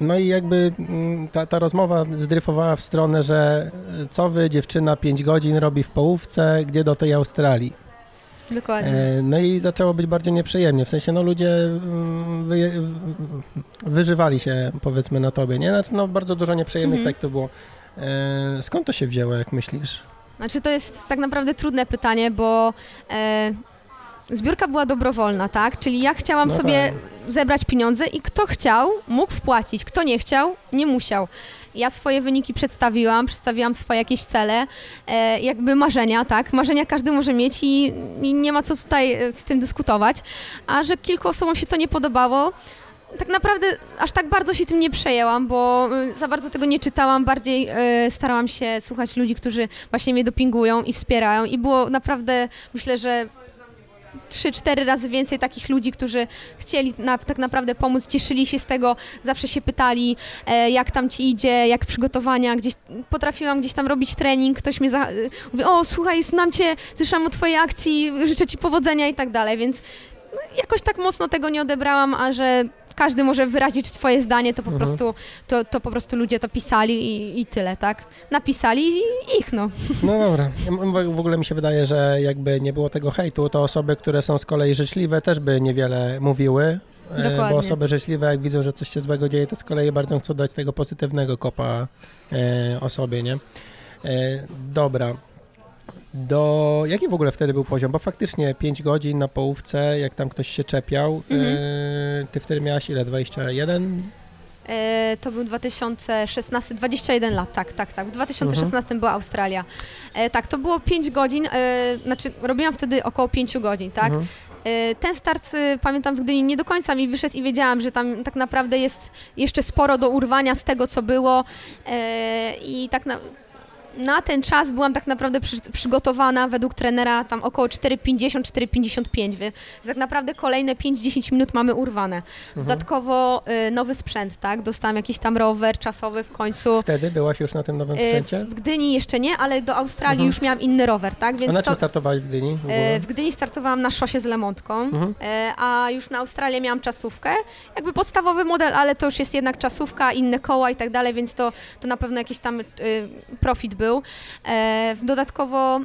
no i jakby mm, ta, ta rozmowa zdryfowała w stronę, że co wy, dziewczyna, 5 godzin robi w połówce, gdzie do tej Australii. Dokładnie. E, No i zaczęło być bardziej nieprzyjemnie, w sensie no ludzie mm, wyje, wyżywali się powiedzmy na tobie, nie? Znaczy no bardzo dużo nieprzyjemnych Mhm. tekstów było. E, Skąd to się wzięło, jak myślisz? Znaczy to jest tak naprawdę trudne pytanie, bo e, zbiórka była dobrowolna, tak? Czyli ja chciałam No sobie tak. zebrać pieniądze i kto chciał, mógł wpłacić. Kto nie chciał, nie musiał. Ja swoje wyniki przedstawiłam, przedstawiłam swoje jakieś cele, e, jakby marzenia, tak? Marzenia każdy może mieć i, i nie ma co tutaj e, z tym dyskutować. A że kilku osobom się to nie podobało, tak naprawdę aż tak bardzo się tym nie przejęłam, bo y, za bardzo tego nie czytałam, bardziej y, starałam się słuchać ludzi, którzy właśnie mnie dopingują i wspierają i było naprawdę, myślę, że 3-4 razy więcej takich ludzi, którzy chcieli na, tak naprawdę pomóc, cieszyli się z tego, zawsze się pytali, e, jak tam ci idzie, jak przygotowania, gdzieś potrafiłam gdzieś tam robić trening, ktoś mnie za, mówi, o słuchaj, znam cię, słyszałam o twojej akcji, życzę ci powodzenia i tak dalej, więc no, jakoś tak mocno tego nie odebrałam, a że każdy może wyrazić swoje zdanie, to po, mhm. prostu, to, to po prostu ludzie to pisali i, i tyle, tak? Napisali i ich, no. No [LAUGHS] dobra. W ogóle mi się wydaje, że jakby nie było tego hejtu, to osoby, które są z kolei życzliwe, też by niewiele mówiły. E, Dokładnie. Bo osoby życzliwe, jak widzą, że coś się złego dzieje, to z kolei bardzo chcą dać tego pozytywnego kopa e, osobie, nie? E, dobra. Do jaki w ogóle wtedy był poziom? Bo faktycznie 5 godzin na połówce, jak tam ktoś się czepiał, mhm. e, ty wtedy miałaś ile? 21? E, to był 2016, 21 lat, tak, tak, tak. W 2016 mhm. była Australia. E, tak, to było 5 godzin, e, znaczy robiłam wtedy około 5 godzin, tak. Mhm. Ten start, y, pamiętam, w Gdyni nie do końca mi wyszedł i wiedziałam, że tam tak naprawdę jest jeszcze sporo do urwania z tego, co było i tak na, na ten czas byłam tak naprawdę przy, przygotowana według trenera tam około 4,50-4,55, więc tak naprawdę kolejne 5-10 minut mamy urwane. Mhm. Dodatkowo y, nowy sprzęt, tak? Dostałam jakiś tam rower czasowy w końcu. Wtedy byłaś już na tym nowym sprzęcie? Y, w, w Gdyni jeszcze nie, ale do Australii mhm. już miałam inny rower, tak? Więc a na czym to, startowałaś w Gdyni? W, y, w, Gdyni startowałam na szosie z Lemontką, mhm. Y, a już na Australię miałam czasówkę. Jakby podstawowy model, ale to już jest jednak czasówka, inne koła i tak dalej, więc to, to na pewno jakiś tam y, profit był. E, dodatkowo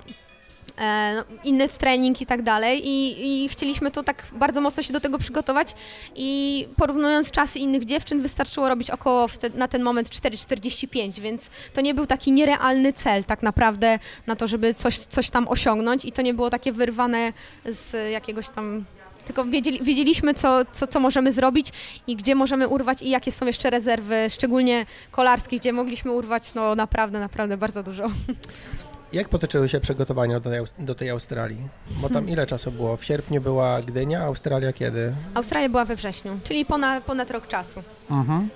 e, no, inny trening i tak dalej. I, i chcieliśmy to tak bardzo mocno się do tego przygotować. I porównując czasy innych dziewczyn wystarczyło robić około na ten moment 4,45, więc to nie był taki nierealny cel tak naprawdę na to, żeby coś, coś tam osiągnąć. I to nie było takie wyrwane z jakiegoś tam tylko wiedzieli, wiedzieliśmy, co, co, co możemy zrobić i gdzie możemy urwać i jakie są jeszcze rezerwy, szczególnie kolarskie, gdzie mogliśmy urwać no naprawdę, naprawdę bardzo dużo. Jak potoczyły się przygotowania do tej, do tej Australii? Bo tam [LAUGHS] ile czasu było? W sierpniu była Gdynia, Australia kiedy? Australia była we wrześniu, czyli ponad, ponad rok czasu. Mhm.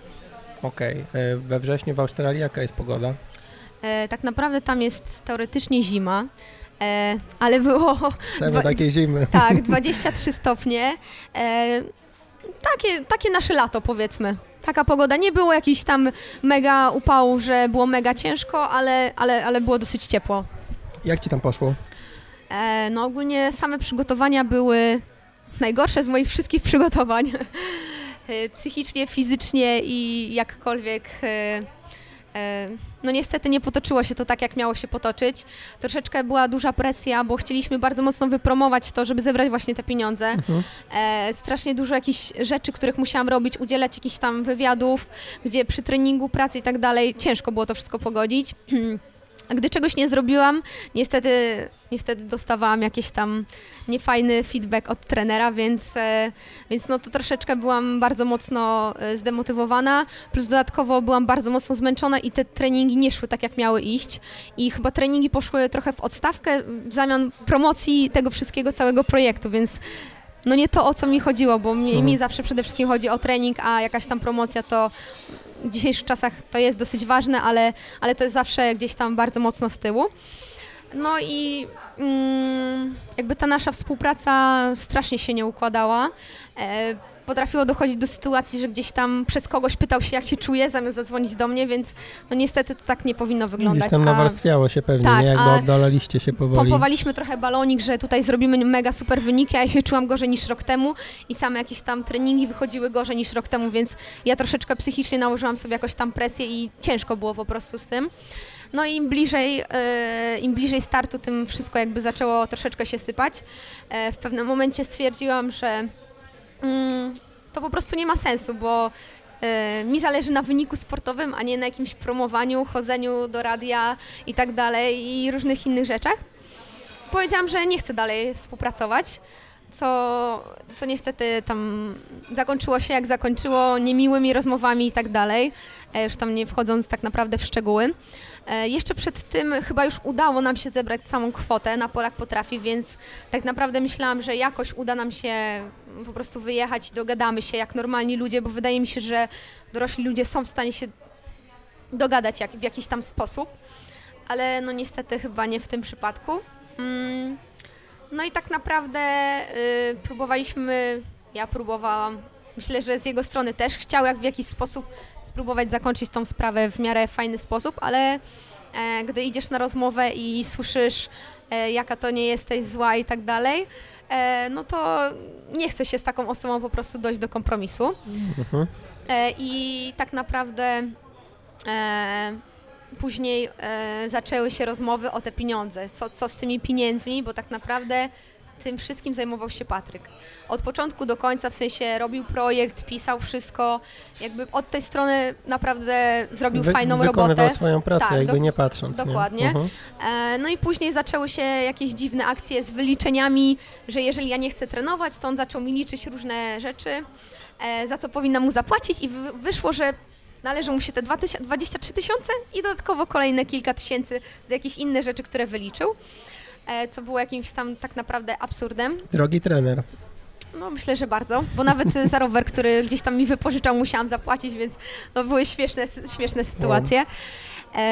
Okej. Okay. E, we wrześniu w Australii jaka jest pogoda? E, tak naprawdę tam jest teoretycznie zima. E, ale było... Dwa, takiej zimy. Tak, [LAUGHS] 23 stopnie. E, takie, takie nasze lato, powiedzmy. Taka pogoda. Nie było jakichś tam mega upałów, że było mega ciężko, ale, ale, ale było dosyć ciepło. Jak ci tam poszło? E, no ogólnie same przygotowania były najgorsze z moich wszystkich przygotowań. [LAUGHS] E, psychicznie, fizycznie i jakkolwiek e, E, no niestety nie potoczyło się to tak, jak miało się potoczyć. Troszeczkę była duża presja, bo chcieliśmy bardzo mocno wypromować to, żeby zebrać właśnie te pieniądze. Mhm. E, strasznie dużo jakichś rzeczy, których musiałam robić, udzielać jakichś tam wywiadów, gdzie przy treningu, pracy i tak dalej ciężko było to wszystko pogodzić. [CLEARS THROAT] Gdy czegoś nie zrobiłam, niestety, niestety dostawałam jakiś tam niefajny feedback od trenera, więc, e, więc no to troszeczkę byłam bardzo mocno e, zdemotywowana, plus dodatkowo byłam bardzo mocno zmęczona i te treningi nie szły tak, jak miały iść. I chyba treningi poszły trochę w odstawkę w zamian promocji tego wszystkiego, całego projektu, więc no nie to, o co mi chodziło, bo mi, mhm. mi zawsze przede wszystkim chodzi o trening, a jakaś tam promocja to w dzisiejszych czasach to jest dosyć ważne, ale, ale to jest zawsze gdzieś tam bardzo mocno z tyłu. No i mm, jakby ta nasza współpraca strasznie się nie układała. E, potrafiło dochodzić do sytuacji, że gdzieś tam przez kogoś pytał się, jak się czuje, zamiast zadzwonić do mnie, więc no niestety to tak nie powinno wyglądać. Gdzieś tam nawarstwiało się pewnie, tak, nie? jakby oddalaliście się powoli. Pompowaliśmy trochę balonik, że tutaj zrobimy mega super wyniki, a ja się czułam gorzej niż rok temu i same jakieś tam treningi wychodziły gorzej niż rok temu, więc ja troszeczkę psychicznie nałożyłam sobie jakoś tam presję i ciężko było po prostu z tym. No i im bliżej, yy, im bliżej startu, tym wszystko jakby zaczęło troszeczkę się sypać. Yy, w pewnym momencie stwierdziłam, że to po prostu nie ma sensu, bo y, mi zależy na wyniku sportowym, a nie na jakimś promowaniu, chodzeniu do radia i tak dalej i różnych innych rzeczach. Powiedziałam, że nie chcę dalej współpracować, co, co niestety tam zakończyło się jak zakończyło, niemiłymi rozmowami i tak dalej, e, już tam nie wchodząc tak naprawdę w szczegóły. E, jeszcze przed tym chyba już udało nam się zebrać całą kwotę na Polak Potrafi, więc tak naprawdę myślałam, że jakoś uda nam się po prostu wyjechać, dogadamy się jak normalni ludzie, bo wydaje mi się, że dorośli ludzie są w stanie się dogadać jak, w jakiś tam sposób, ale no niestety chyba nie w tym przypadku. Mm. No i tak naprawdę y, próbowaliśmy, ja próbowałam, myślę, że z jego strony też chciał jak w jakiś sposób spróbować zakończyć tą sprawę w miarę fajny sposób, ale e, gdy idziesz na rozmowę i słyszysz, e, jaka to nie jesteś zła i tak dalej, no to nie chce się z taką osobą po prostu dojść do kompromisu. Mhm. E, I tak naprawdę e, później e, zaczęły się rozmowy o te pieniądze. Co, co z tymi pieniędzmi, bo tak naprawdę tym wszystkim zajmował się Patryk. Od początku do końca, w sensie robił projekt, pisał wszystko, jakby od tej strony naprawdę zrobił Wy- fajną wykonywał robotę. swoją pracę, Tak, jakby dok- nie patrząc. dokładnie. Nie? Mhm. E, No i później zaczęły się jakieś dziwne akcje z wyliczeniami, że jeżeli ja nie chcę trenować, to on zaczął mi liczyć różne rzeczy, e, za co powinna mu zapłacić i wy- wyszło, że należą mu się te dwa tysi- 23 tysiące i dodatkowo kolejne kilka tysięcy za jakieś inne rzeczy, które wyliczył, co było jakimś tam tak naprawdę absurdem. Drogi trener. No myślę, że bardzo, bo nawet za rower, który gdzieś tam mi wypożyczał, musiałam zapłacić, więc to były śmieszne, śmieszne sytuacje. E,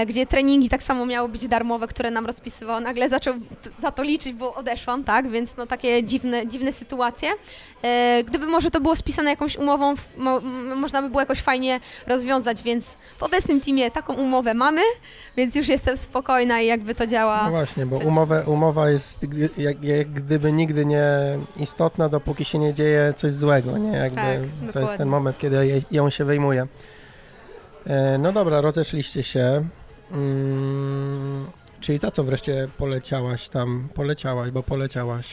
gdzie treningi tak samo miały być darmowe, które nam rozpisywał, nagle zaczął za to liczyć, bo odeszłam, tak, więc no takie dziwne, dziwne sytuacje. E, gdyby może to było spisane jakąś umową, mo, można by było jakoś fajnie rozwiązać, więc w obecnym teamie taką umowę mamy, więc już jestem spokojna i jakby to działa. No właśnie, bo umowę, umowa jest jak, jak gdyby nigdy nie istotna, dopóki się nie dzieje coś złego, nie? Jakby Tak, to jest dokładnie. ten moment, kiedy ją się wyjmuje. E, No dobra, rozeszliście się. Mm, czyli za co wreszcie poleciałaś tam? Poleciałaś, bo poleciałaś.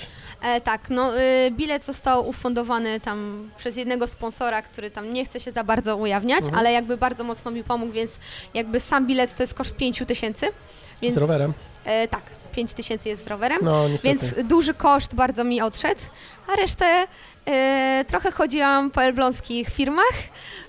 E, tak, no y, bilet został ufundowany tam przez jednego sponsora, który tam nie chce się za bardzo ujawniać, Mhm. ale jakby bardzo mocno mi pomógł, więc jakby sam bilet to jest koszt 5 tysięcy. Więc Z rowerem? E, tak, 5 tysięcy jest z rowerem, No więc duży koszt bardzo mi odszedł, a resztę trochę chodziłam po elbląskich firmach,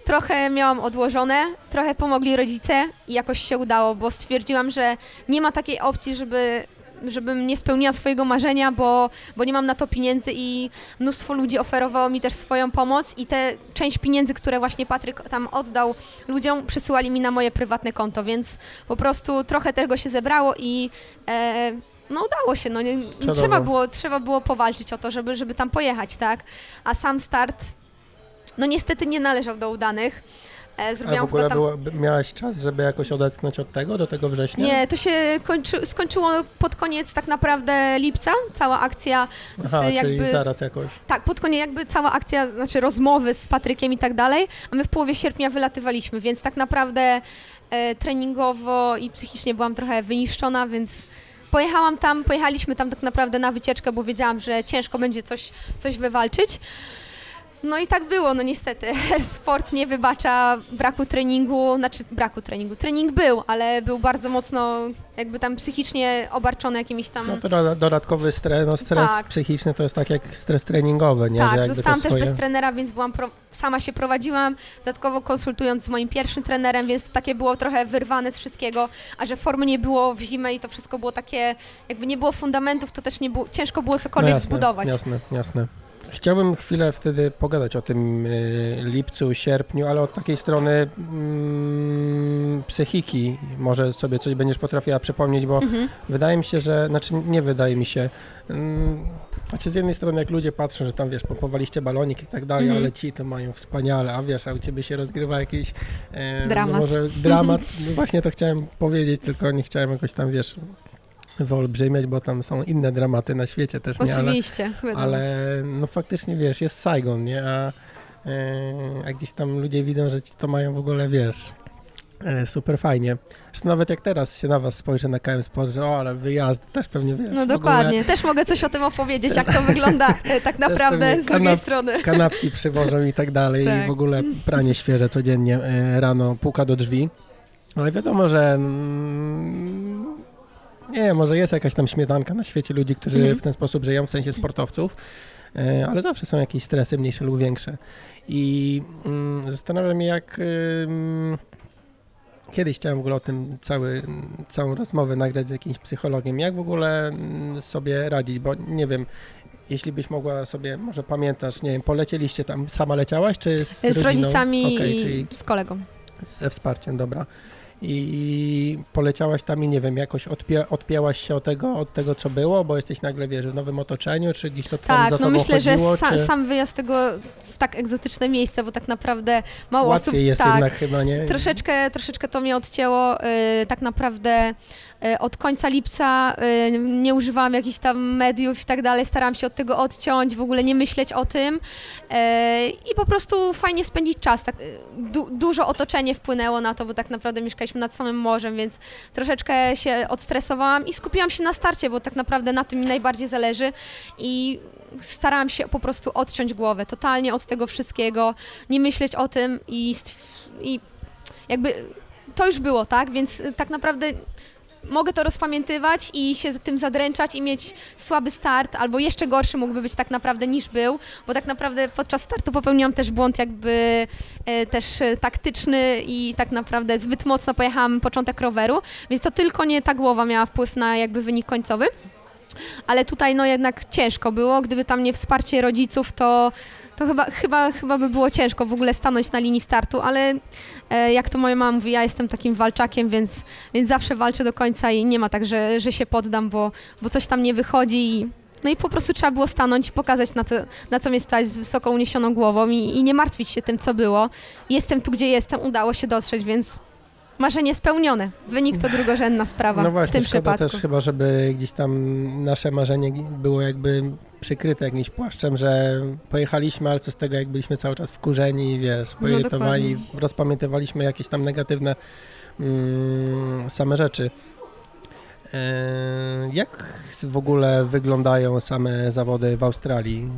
trochę miałam odłożone, trochę pomogli rodzice i jakoś się udało, bo stwierdziłam, że nie ma takiej opcji, żeby żebym nie spełniła swojego marzenia, bo, bo nie mam na to pieniędzy i mnóstwo ludzi oferowało mi też swoją pomoc i te część pieniędzy, które właśnie Patryk tam oddał ludziom, przesyłali mi na moje prywatne konto, więc po prostu trochę tego się zebrało i e, no udało się, no nie, Czadowo. trzeba było, trzeba było powalczyć o to, żeby, żeby tam pojechać, tak? A sam start, no niestety nie należał do udanych. E, A w zrobiłam ogóle tam... było, miałaś czas, żeby jakoś odetchnąć od tego, do tego września? Nie, to się kończy, skończyło pod koniec tak naprawdę lipca, cała akcja z Aha, jakby... zaraz jakoś. Tak, pod koniec jakby cała akcja, znaczy rozmowy z Patrykiem i tak dalej, a my w połowie sierpnia wylatywaliśmy, więc tak naprawdę e, treningowo i psychicznie byłam trochę wyniszczona, więc pojechałam tam, pojechaliśmy tam tak naprawdę na wycieczkę, bo wiedziałam, że ciężko będzie coś, coś wywalczyć. No i tak było, no niestety. [LAUGHS] Sport nie wybacza braku treningu, znaczy braku treningu. Trening był, ale był bardzo mocno jakby tam psychicznie obarczony jakimiś tam... No to doda- dodatkowy stres, no stres Tak. psychiczny to jest tak jak stres treningowy, nie? Tak, zostałam też swoje... bez trenera, więc byłam pro, sama się prowadziłam, dodatkowo konsultując z moim pierwszym trenerem, więc to takie było trochę wyrwane z wszystkiego, a że formy nie było w zimę i to wszystko było takie, jakby nie było fundamentów, to też nie było, ciężko było cokolwiek no jasne, zbudować. Jasne, jasne. Chciałbym chwilę wtedy pogadać o tym y, lipcu, sierpniu, ale od takiej strony mm, psychiki. Może sobie coś będziesz potrafiła przypomnieć, bo Mhm. wydaje mi się, że, znaczy nie wydaje mi się, mm, znaczy z jednej strony jak ludzie patrzą, że tam wiesz, pompowaliście balonik i tak dalej, Mhm. ale ci to mają wspaniale, a wiesz, a u ciebie się rozgrywa jakiś e, Dramat. No może dramat, [LAUGHS] no właśnie to chciałem powiedzieć, tylko nie chciałem jakoś tam, wiesz, wyolbrzymiać, bo tam są inne dramaty na świecie też, nie? Ale, Oczywiście, wiadomo. ale no faktycznie, wiesz, jest Saigon, nie? A, e, a gdzieś tam ludzie widzą, że ci to mają w ogóle, wiesz, e, super fajnie. Zresztą nawet jak teraz się na was spojrzę na KM Sport, że o, ale wyjazd też pewnie, wiesz, No dokładnie, też mogę coś o tym opowiedzieć, jak to wygląda e, [LAUGHS] tak naprawdę z drugiej kanap- strony. ogóle kanapki przywożą i tak dalej Tak. i w ogóle pranie świeże codziennie rano puka do drzwi. Ale wiadomo, że mm, nie, może jest jakaś tam śmietanka na świecie ludzi, którzy Mhm. w ten sposób żyją, w sensie sportowców, e, ale zawsze są jakieś stresy mniejsze lub większe. I mm, zastanawiam się, jak ym, kiedyś chciałem w ogóle o tym cały, całą rozmowę nagrać z jakimś psychologiem, jak w ogóle mm, sobie radzić, bo nie wiem, jeśli byś mogła sobie, może pamiętasz, nie wiem, polecieliście tam, sama leciałaś, czy z, Z rodzicami Okej, i z kolegą. ze wsparciem, dobra. I poleciałaś tam i nie wiem, jakoś odpie, odpięłaś się od tego, od tego, co było, bo jesteś nagle, wiesz, w nowym otoczeniu, czy gdzieś to tam Tak, no myślę, chodziło, że sa, czy sam wyjazd tego w tak egzotyczne miejsce, bo tak naprawdę mało łatwiej osób... jest tak, jednak chyba, nie? Troszeczkę, troszeczkę to mnie odcięło. y, tak naprawdę od końca lipca y, nie używałam jakichś tam mediów i tak dalej. Starałam się od tego odciąć, w ogóle nie myśleć o tym y, i po prostu fajnie spędzić czas. Tak, du, dużo otoczenie wpłynęło na to, bo tak naprawdę mieszkaliśmy nad samym morzem, więc troszeczkę się odstresowałam i skupiłam się na starcie, bo tak naprawdę na tym mi najbardziej zależy i starałam się po prostu odciąć głowę totalnie od tego wszystkiego, nie myśleć o tym i, i jakby to już było, tak? Więc tak naprawdę mogę to rozpamiętywać i się tym zadręczać i mieć słaby start, albo jeszcze gorszy mógłby być tak naprawdę niż był, bo tak naprawdę podczas startu popełniłam też błąd jakby e, też e, taktyczny i tak naprawdę zbyt mocno pojechałam początek roweru, więc to tylko nie ta głowa miała wpływ na jakby wynik końcowy. Ale tutaj no jednak ciężko było, gdyby tam nie wsparcie rodziców, to, to chyba, chyba, chyba by było ciężko w ogóle stanąć na linii startu, ale jak to moja mama mówi, ja jestem takim walczakiem, więc, więc zawsze walczę do końca i nie ma tak, że, że się poddam, bo, bo coś tam nie wychodzi i no i po prostu trzeba było stanąć i pokazać, na co, na co mnie stać z wysoko uniesioną głową i, i nie martwić się tym, co było. Jestem tu, gdzie jestem, udało się dotrzeć, więc marzenie spełnione. Wynik to drugorzędna sprawa No w właśnie, tym szkoda przypadku. też chyba, żeby gdzieś tam nasze marzenie było jakby przykryte jakimś płaszczem, że pojechaliśmy, ale co z tego, jak byliśmy cały czas wkurzeni, wiesz, No, poirytowani, rozpamiętywaliśmy jakieś tam negatywne mm, same rzeczy. E, Jak w ogóle wyglądają same zawody w Australii,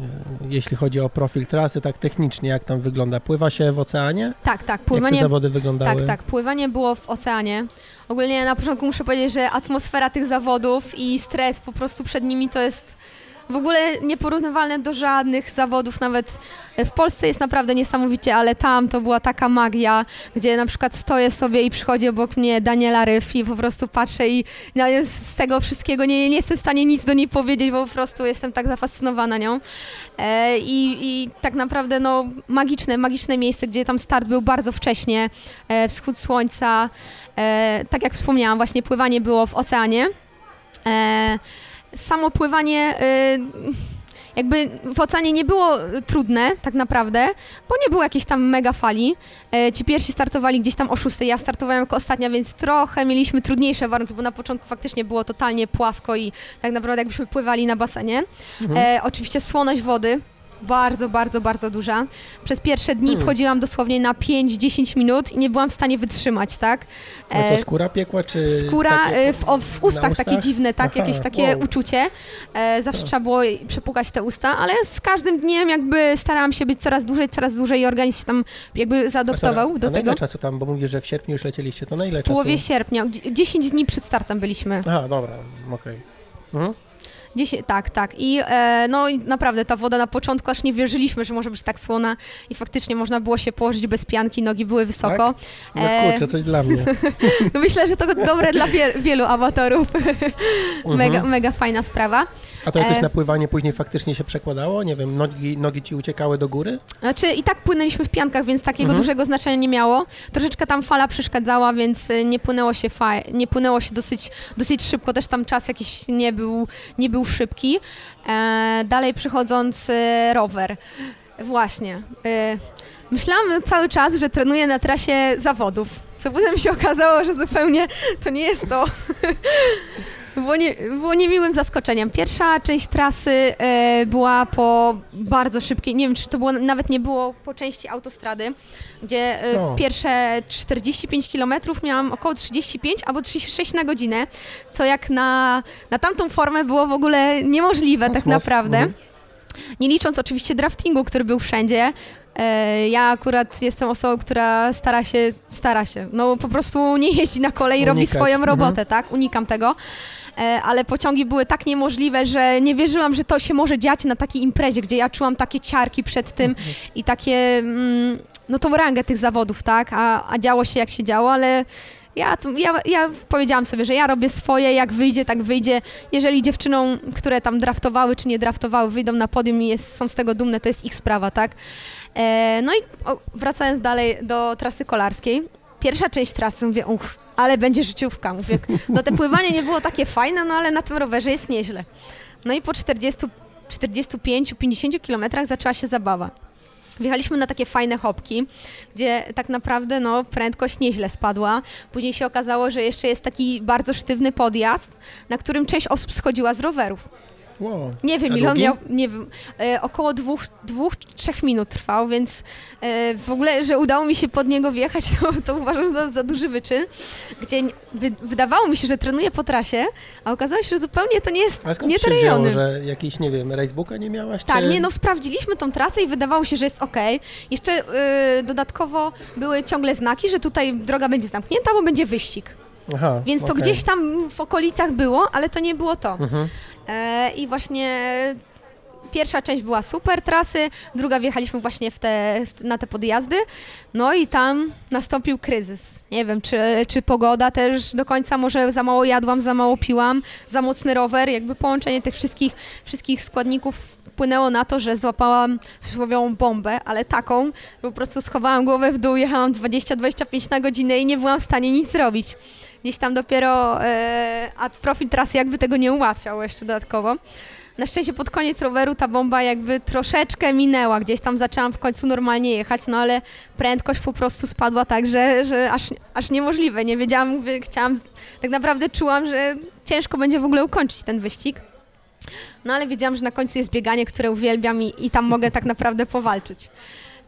e, jeśli chodzi o profil trasy, tak technicznie, jak tam wygląda? Pływa się w oceanie? Tak, tak, Jak te pływanie zawody wyglądały? Tak, tak. Pływanie było w oceanie. Ogólnie na początku muszę powiedzieć, że atmosfera tych zawodów i stres po prostu przed nimi to jest w ogóle nieporównywalne do żadnych zawodów. Nawet w Polsce jest naprawdę niesamowicie, ale tam to była taka magia, gdzie na przykład stoję sobie i przychodzi obok mnie Daniela Ryf i po prostu patrzę i no, z tego wszystkiego nie, nie jestem w stanie nic do niej powiedzieć, bo po prostu jestem tak zafascynowana nią. E, i, I tak naprawdę no, magiczne, magiczne miejsce, gdzie tam start był bardzo wcześnie, e, wschód słońca. E, tak jak wspomniałam, właśnie pływanie było w oceanie. Samo pływanie e, jakby w oceanie nie było trudne tak naprawdę, bo nie było jakiejś tam mega fali. E, ci pierwsi startowali gdzieś tam o 6, ja startowałem jako ostatnia, więc trochę mieliśmy trudniejsze warunki, bo na początku faktycznie było totalnie płasko i tak naprawdę jakbyśmy pływali na basenie. Mhm. E, oczywiście słoność wody. Bardzo, bardzo, bardzo duża. Przez pierwsze dni Hmm. wchodziłam dosłownie na 5-10 minut i nie byłam w stanie wytrzymać, tak? E, to skóra piekła, czy... Skóra takie- e, w, o, w ustach, na takie ustach? dziwne, tak? Aha, Jakieś takie wow. uczucie. E, zawsze To. trzeba było przepukać te usta, ale z każdym dniem jakby starałam się być coraz dłużej, coraz dłużej i organizm się tam jakby zaadoptował A do na tego. ile czasu tam, bo mówisz, że w sierpniu już lecieliście, to na ile W połowie czasu? sierpnia, dzie- 10 dni przed startem byliśmy. Aha, dobra, okej. Mhm. Dziesię- tak, tak. I e, no i naprawdę ta woda na początku aż nie wierzyliśmy, że może być tak słona i faktycznie można było się położyć bez pianki, nogi były wysoko. No E, kurczę, coś dla mnie. [LAUGHS] No myślę, że to dobre dla wie, wielu amatorów. [LAUGHS] mega, Mhm. mega fajna sprawa. A to jakoś e, napływanie później faktycznie się przekładało? Nie wiem, nogi, nogi ci uciekały do góry? Znaczy i tak płynęliśmy w piankach, więc takiego Mhm. dużego znaczenia nie miało. Troszeczkę tam fala przeszkadzała, więc y, nie płynęło się fa- nie płynęło się dosyć, dosyć szybko, też tam czas jakiś nie był, nie był szybki. E, dalej przychodząc y, rower. Właśnie. Y, myślałam cały czas, że trenuję na trasie zawodów, co potem się okazało, że zupełnie to nie jest to. [LAUGHS] Było, nie, było niemiłym zaskoczeniem. Pierwsza część trasy e, była po bardzo szybkiej, nie wiem czy to było, nawet nie było po części autostrady, gdzie e, O. pierwsze 45 km miałam około 35 albo 36 na godzinę, co jak na, na tamtą formę było w ogóle niemożliwe tak naprawdę. Mhm. Nie licząc oczywiście draftingu, który był wszędzie. E, Ja akurat jestem osobą, która stara się, stara się, no po prostu nie jeździ na robi Unikać. swoją Mhm. robotę, tak? Unikam tego. E, Ale pociągi były tak niemożliwe, że nie wierzyłam, że to się może dziać na takiej imprezie, gdzie ja czułam takie ciarki przed tym i takie, mm, no tą rangę tych zawodów, tak? A, a działo się jak się działo, ale ja, ja, ja powiedziałam sobie, że ja robię swoje, jak wyjdzie, tak wyjdzie. Jeżeli dziewczynom, które tam draftowały czy nie draftowały, wyjdą na podium i jest, są z tego dumne, to jest ich sprawa, tak? E, no i o, wracając dalej do trasy kolarskiej. Pierwsza część trasy, mówię, uch, ale będzie życiówka. Mówię, no te pływanie nie było takie fajne, no ale na tym rowerze jest nieźle. No i po 40, 45-50 kilometrach zaczęła się zabawa. Wjechaliśmy na takie fajne hopki, gdzie tak naprawdę no, prędkość nieźle spadła. Później się okazało, że jeszcze jest taki bardzo sztywny podjazd, na którym część osób schodziła z rowerów. Wow. Nie wiem, ile on miał, nie wiem, e, około dwóch, dwóch, trzech minut trwał, więc e, w ogóle, że udało mi się pod niego wjechać, to, to uważam za, za duży wyczyn, gdzie wy, wydawało mi się, że trenuję po trasie, a okazało się, że zupełnie to nie jest, A skąd nie te wzięło, rejony. że jakiś, nie wiem, racebooka nie miałaś? Tak, czy... nie, no sprawdziliśmy tą trasę i wydawało się, że jest ok. Jeszcze y, dodatkowo były ciągle znaki, że tutaj droga będzie zamknięta, bo będzie wyścig. Aha, Więc to okej. gdzieś tam w okolicach było, ale to nie było to. Mhm. E, I właśnie pierwsza część była super trasy, druga wjechaliśmy właśnie w te, na te podjazdy, no i tam nastąpił kryzys. Nie wiem, czy, czy pogoda też do końca, może za mało jadłam, za mało piłam, za mocny rower, jakby połączenie tych wszystkich, wszystkich składników wpłynęło na to, że złapałam przysłowiową bombę, ale taką, po prostu schowałam głowę w dół, jechałam 20-25 na godzinę i nie byłam w stanie nic zrobić. Gdzieś tam dopiero, e, a profil trasy jakby tego nie ułatwiał jeszcze dodatkowo. Na szczęście pod koniec roweru ta bomba jakby troszeczkę minęła, gdzieś tam zaczęłam w końcu normalnie jechać, no ale prędkość po prostu spadła tak, że, że aż, aż niemożliwe. Nie wiedziałam, chciałam, tak naprawdę czułam, że ciężko będzie w ogóle ukończyć ten wyścig. No ale wiedziałam, że na końcu jest bieganie, które uwielbiam i, i tam mogę tak naprawdę powalczyć.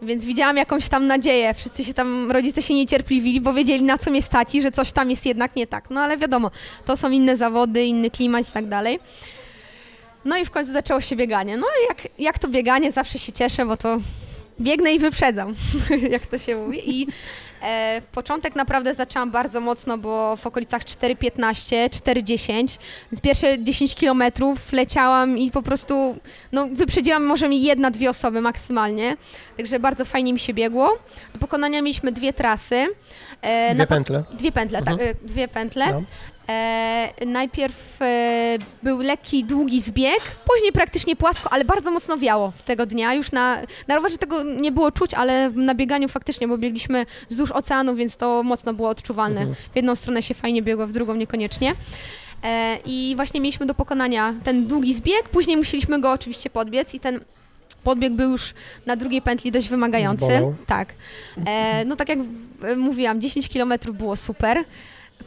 Więc widziałam jakąś tam nadzieję. Wszyscy się tam, rodzice się niecierpliwili, bo wiedzieli na co mnie stać i że coś tam jest jednak nie tak. No ale wiadomo, to są inne zawody, inny klimat i tak dalej. No i w końcu zaczęło się bieganie. No jak, jak to bieganie, zawsze się cieszę, bo to biegnę i wyprzedzam, [LAUGHS] jak to się mówi. I e, początek naprawdę zaczęłam bardzo mocno, bo w okolicach 4,15, 4,10. Więc pierwsze 10 kilometrów leciałam i po prostu no, wyprzedziłam może mi jedna, dwie osoby maksymalnie. Także bardzo fajnie mi się biegło. Do pokonania mieliśmy dwie trasy. E, Dwie pętle. Dwie pętle, Mhm. tak, e, dwie pętle. No. E, najpierw e, był lekki, długi zbieg, później praktycznie płasko, ale bardzo mocno wiało w tego dnia. Już na, na rowerze tego nie było czuć, ale na bieganiu faktycznie, bo biegliśmy wzdłuż oceanu, więc to mocno było odczuwalne. Mhm. W jedną stronę się fajnie biegło, w drugą niekoniecznie. E, I właśnie mieliśmy do pokonania ten długi zbieg, później musieliśmy go oczywiście podbiec i ten podbieg był już na drugiej pętli dość wymagający. Zbolał. Tak. E, no tak jak mówiłam, 10 km było super.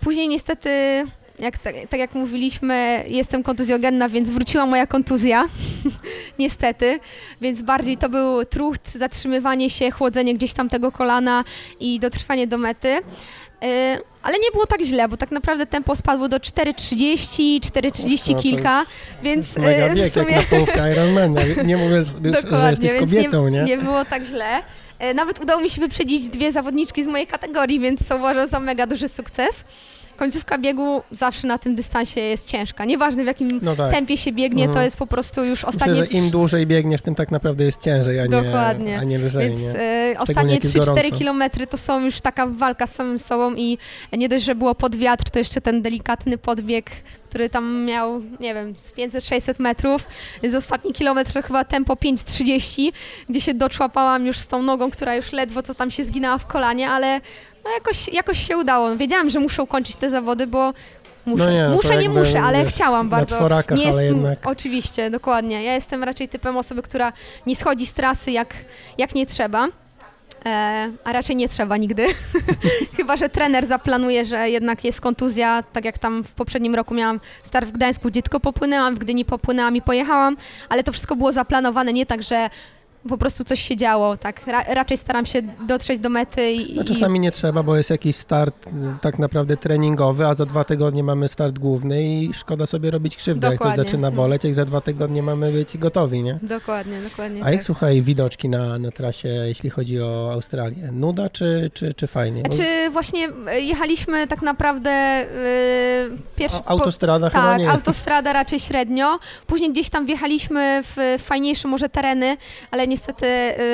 Później niestety, jak, tak, tak jak mówiliśmy, jestem kontuzjogenna, więc wróciła moja kontuzja. [LAUGHS] niestety. Więc bardziej to był trucht, zatrzymywanie się, chłodzenie gdzieś tam tego kolana i dotrwanie do mety. E, ale nie było tak źle, bo tak naprawdę tempo spadło do 4,30, 4,30 No to kilka, więc Mega e, bieg, w sumie... jak na połówkę Ironmana. Nie mówię, że [LAUGHS] jesteś kobietą, nie? nie, nie było tak źle. E, Nawet udało mi się wyprzedzić dwie zawodniczki z mojej kategorii, więc uważam za mega duży sukces. Końcówka biegu zawsze na tym dystansie jest ciężka. Nieważne w jakim No tak. tempie się biegnie, to Mhm. jest po prostu już Myślę, ostatnie... że im dłużej biegniesz, tym tak naprawdę jest ciężej, a nie, Dokładnie. A nie lżej, Więc nie? e, ostatnie jak jest 3-4 gorąco. kilometry to są już taka walka z samym sobą i nie dość, że było pod wiatr, to jeszcze ten delikatny podbieg, który tam miał, nie wiem, z 500-600 metrów. Z ostatni kilometr to chyba tempo 5.30, gdzie się doczłapałam już z tą nogą, która już ledwo co tam się zginęła w kolanie, ale no jakoś, jakoś się udało. Wiedziałam, że muszę ukończyć te zawody, bo muszę, No nie, no muszę, nie muszę, ale wiesz, chciałam bardzo. czworakach, nie jest, jednak. Oczywiście, dokładnie. Ja jestem raczej typem osoby, która nie schodzi z trasy jak, jak nie trzeba. E, a raczej nie trzeba nigdy. [LAUGHS] Chyba, że trener zaplanuje, że jednak jest kontuzja, tak jak tam w poprzednim roku miałam start w Gdańsku, gdzie tylko popłynęłam, w Gdyni popłynęłam i pojechałam, ale to wszystko było zaplanowane, nie tak, że po prostu coś się działo, tak. Ra raczej staram się dotrzeć do mety i... No czasami nie trzeba, bo jest jakiś start y, tak naprawdę treningowy, a za dwa tygodnie mamy start główny i szkoda sobie robić krzywdę, jak Dokładnie. coś zaczyna boleć, jak za dwa tygodnie mamy być gotowi, nie? Dokładnie, dokładnie. A jak tak. słuchaj, widoczki na, na trasie, jeśli chodzi o Australię? Nuda czy, czy, czy fajnie? Bo Czy właśnie e, jechaliśmy tak naprawdę e, pierwszy... autostrada chyba Tak, nie autostrada raczej średnio. Później gdzieś tam wjechaliśmy w fajniejsze może tereny, ale niestety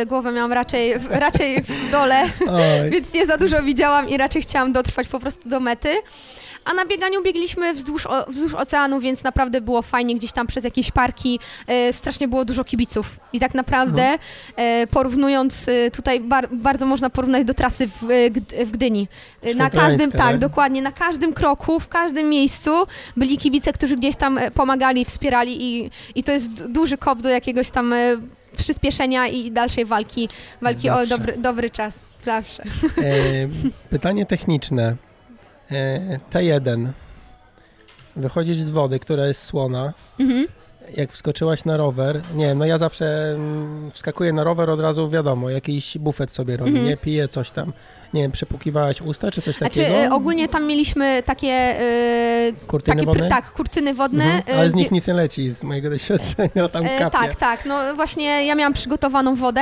y, głowę miałam raczej, w, raczej w dole, [LAUGHS] więc nie za dużo widziałam i raczej chciałam dotrwać po prostu do mety. a na bieganiu biegliśmy wzdłuż, o, wzdłuż oceanu, więc naprawdę było fajnie, gdzieś tam przez jakieś parki, e, strasznie było dużo kibiców. I tak naprawdę e, porównując e, tutaj bar, bardzo można porównać do trasy w, w Gdyni. Na każdym, tak, dokładnie, na każdym kroku, w każdym miejscu byli kibice, którzy gdzieś tam pomagali, wspierali i, i to jest duży kop do jakiegoś tam przyspieszenia i dalszej walki, walki o dobry, dobry czas. Zawsze. E, pytanie techniczne. E, T1. Wychodzisz z wody, która jest słona. Mhm. Jak wskoczyłaś na rower, nie no ja zawsze mm, wskakuję na rower, od razu wiadomo, jakiś bufet sobie robi, Mhm. nie? Piję coś tam. Nie wiem, przepłukiwałaś usta czy coś Znaczy takiego? e, ogólnie tam mieliśmy takie, e, Kurtyny takie wodne? tak, kurtyny wodne. Mhm, e, ale z gdzie- nich nic nie leci, z mojego [LAUGHS] doświadczenia, tam kapie. tak, tak. No właśnie ja miałam przygotowaną wodę.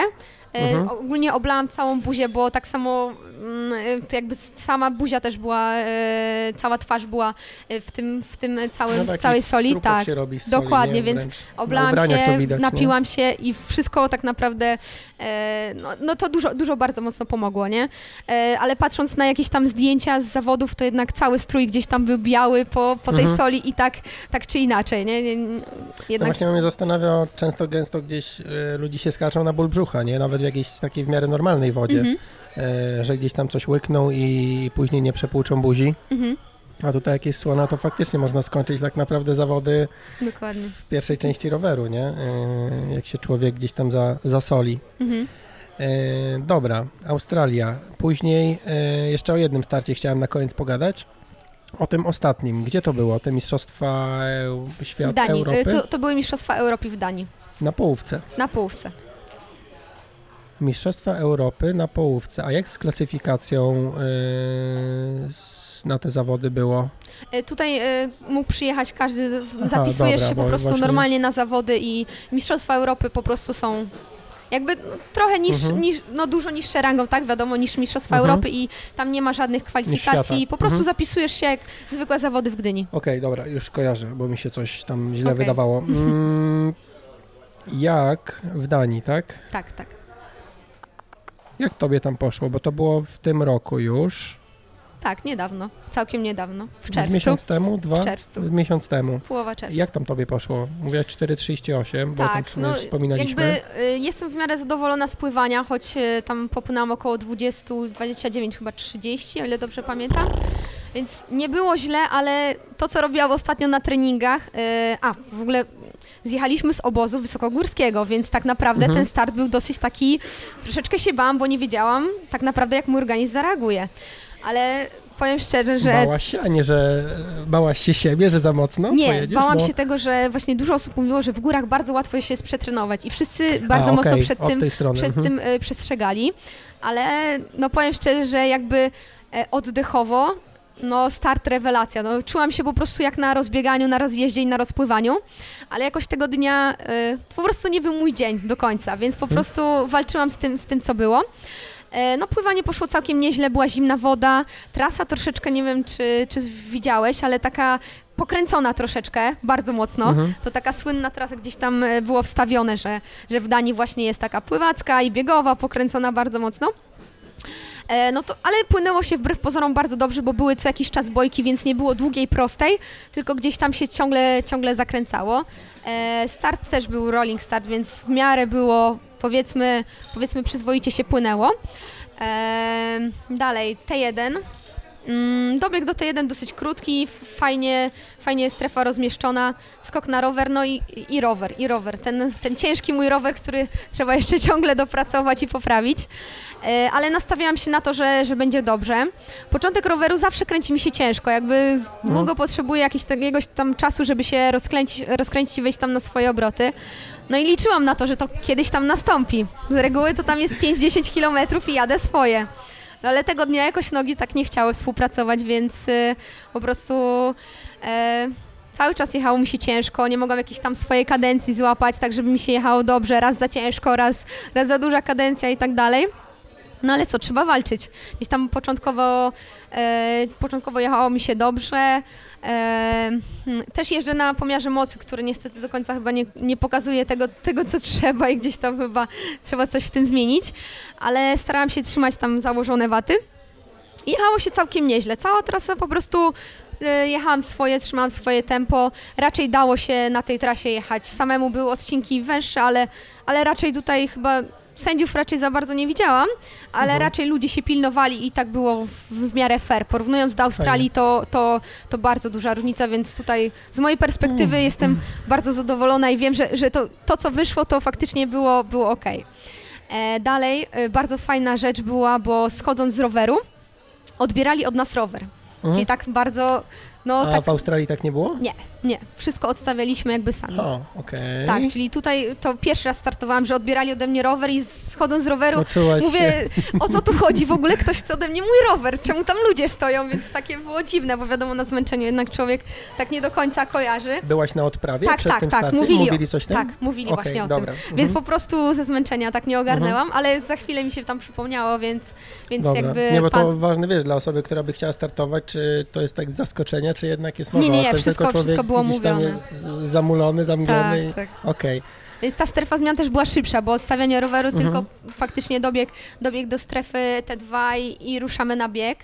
E, Mhm. Ogólnie oblałam całą buzię, bo tak samo mm, e, jakby sama buzia też była, e, cała twarz była w tym, w tym całym, No w całej soli. Tak, się robi soli, dokładnie, nie? więc oblałam ubraniach się, widać, nie? napiłam się i wszystko tak naprawdę, no, no to dużo, dużo bardzo mocno pomogło, nie? Ale patrząc na jakieś tam zdjęcia z zawodów, to jednak cały strój gdzieś tam był biały po, po tej Mhm. soli i tak, tak czy inaczej, nie? nie, nie No jednak właśnie mnie zastanawia, często gęsto gdzieś ludzi się skaczą na ból brzucha, nie? Nawet w jakiejś takiej w miarę normalnej wodzie, Mhm, e, że gdzieś tam coś łykną i później nie przepłuczą buzi. mhm, A tutaj jak jest słona, to faktycznie można skończyć tak naprawdę zawody dokładnie. w pierwszej części roweru, nie? E, jak się człowiek gdzieś tam za, zasoli. Mhm. E, dobra, Australia. Później jeszcze o jednym starcie chciałem na koniec pogadać. O tym ostatnim. Gdzie to było? Te Mistrzostwa Świata. Europy? To, to były Mistrzostwa Europy w Danii, Na połówce. na połówce. Mistrzostwa Europy na połówce. A jak z klasyfikacją e, s- na te zawody było? Y, Tutaj y, mógł przyjechać każdy, Aha, zapisujesz dobra, się po prostu właśnie- normalnie na zawody i Mistrzostwa Europy po prostu są jakby no, trochę niż, Mhm. niż, no dużo niższe rangą, tak wiadomo, niż Mistrzostwa Mhm. Europy i tam nie ma żadnych kwalifikacji, po prostu Mhm. zapisujesz się jak zwykłe zawody w Gdyni. Okej, dobra, już kojarzę, bo mi się coś tam źle Okej. wydawało. [LAUGHS] Mm, jak w Danii, tak? Tak, tak. Jak tobie tam poszło? Bo to było w tym roku już. Tak, niedawno, całkiem niedawno, w Z czerwcu, miesiąc temu? Dwa? w czerwcu, Miesiąc temu. połowa czerwca. Jak tam tobie poszło? Mówiłaś 4,38, bo Tak, no wspominaliśmy. jakby y, jestem w miarę zadowolona z pływania, choć y, tam popłynęłam około 20, 29, chyba 30, o ile dobrze pamiętam. Więc nie było źle, ale to, co robiłam ostatnio na treningach, y, a w ogóle zjechaliśmy z obozu wysokogórskiego, więc tak naprawdę Mhm. ten start był dosyć taki, troszeczkę się bałam, bo nie wiedziałam tak naprawdę, jak mój organizm zareaguje. Ale powiem szczerze, że Bałaś się, a nie, że bałaś się siebie, że za mocno nie, pojedziesz? bałam bo... się tego, że właśnie dużo osób mówiło, że w górach bardzo łatwo się jest przetrenować i wszyscy bardzo a, mocno przed tym przed mhm. tym y, przestrzegali, ale no powiem szczerze, że jakby e, oddechowo, no start rewelacja. No, czułam się po prostu jak na rozbieganiu, na rozjeździe i na rozpływaniu, ale jakoś tego dnia y, po prostu nie był mój dzień do końca, więc po Mhm. prostu walczyłam z tym, z tym co było. E, No pływanie poszło całkiem nieźle, była zimna woda, trasa troszeczkę, nie wiem czy, czy widziałeś, ale taka pokręcona troszeczkę, bardzo mocno. Mhm. To taka słynna trasa gdzieś tam e, było wstawione, że, że w Danii właśnie jest taka pływacka i biegowa, pokręcona bardzo mocno. E, No to, ale płynęło się wbrew pozorom bardzo dobrze, bo były co jakiś czas bojki, więc nie było długiej, prostej, tylko gdzieś tam się ciągle, ciągle zakręcało. E, Start też był rolling start, więc w miarę było, powiedzmy, powiedzmy przyzwoicie się płynęło. E, Dalej, T1. Mm, Dobieg do T1 dosyć krótki, fajnie, fajnie strefa rozmieszczona, skok na rower, no i, i rower, i rower. Ten, ten ciężki mój rower, który trzeba jeszcze [LAUGHS] ciągle dopracować i poprawić. E, Ale nastawiałam się na to, że, że będzie dobrze. Początek roweru zawsze kręci mi się ciężko, jakby długo potrzebuję jakiegoś, jakiegoś tam czasu, żeby się rozkręcić, rozkręcić i wejść tam na swoje obroty. No i liczyłam na to, że to kiedyś tam nastąpi. Z reguły to tam jest 5-10 kilometrów i jadę swoje. No ale tego dnia jakoś nogi tak nie chciały współpracować, więc y, po prostu e, cały czas jechało mi się ciężko, nie mogłam jakiejś tam swojej kadencji złapać, tak żeby mi się jechało dobrze, raz za ciężko, raz, raz za duża kadencja i tak dalej. No ale co, trzeba walczyć. Gdzieś tam początkowo, e, początkowo jechało mi się dobrze. E, hmm, też jeżdżę na pomiarze mocy, który niestety do końca chyba nie, nie pokazuje tego, tego, co trzeba i gdzieś tam chyba trzeba coś w tym zmienić. Ale starałam się trzymać tam założone waty. I jechało się całkiem nieźle. Cała trasa po prostu e, jechałam swoje, trzymałam swoje tempo. Raczej dało się na tej trasie jechać. Samemu były odcinki węższe, ale, ale raczej tutaj chyba sędziów raczej za bardzo nie widziałam, ale Mhm. raczej ludzie się pilnowali i tak było w, w miarę fair. Porównując do Australii, to, to, to bardzo duża różnica, więc tutaj z mojej perspektywy Mhm. jestem bardzo zadowolona i wiem, że, że to, to, co wyszło, to faktycznie było, było ok. E, dalej, e, bardzo fajna rzecz była, bo schodząc z roweru, odbierali od nas rower. Mhm. Czyli tak bardzo, no A tak, w Australii tak nie było? nie, nie, wszystko odstawialiśmy jakby sami. O, okej. Tak, czyli tutaj to pierwszy raz startowałam, że odbierali ode mnie rower i schodząc z roweru Poczułaś się... mówię, o co tu chodzi w ogóle? [LAUGHS] Ktoś chce ode mnie mój rower, czemu tam ludzie stoją? Więc takie było dziwne, bo wiadomo, na zmęczeniu jednak człowiek tak nie do końca kojarzy. Byłaś na odprawie Tak, przed tak, tym tak, startem? mówili mówili coś tam? Tak, mówili Okej, właśnie o dobra. tym. Mhm. Więc po prostu ze zmęczenia tak nie ogarnęłam, ale za chwilę mi się tam przypomniało, więc, więc Dobra. jakby Nie, bo to pan... ważne, wiesz, dla osoby, która by chciała startować, czy to jest tak z zaskoczenia, czy jednak jest Nie, mowa nie, o nie, tym, wszystko- tylko człowiek wszystko było mówione. jest zamulony, zamglony. Tak, i- tak. Okej. Więc ta strefa zmian też była szybsza, bo odstawianie roweru Mhm. tylko faktycznie dobieg, dobieg do strefy T2 i, i ruszamy na bieg.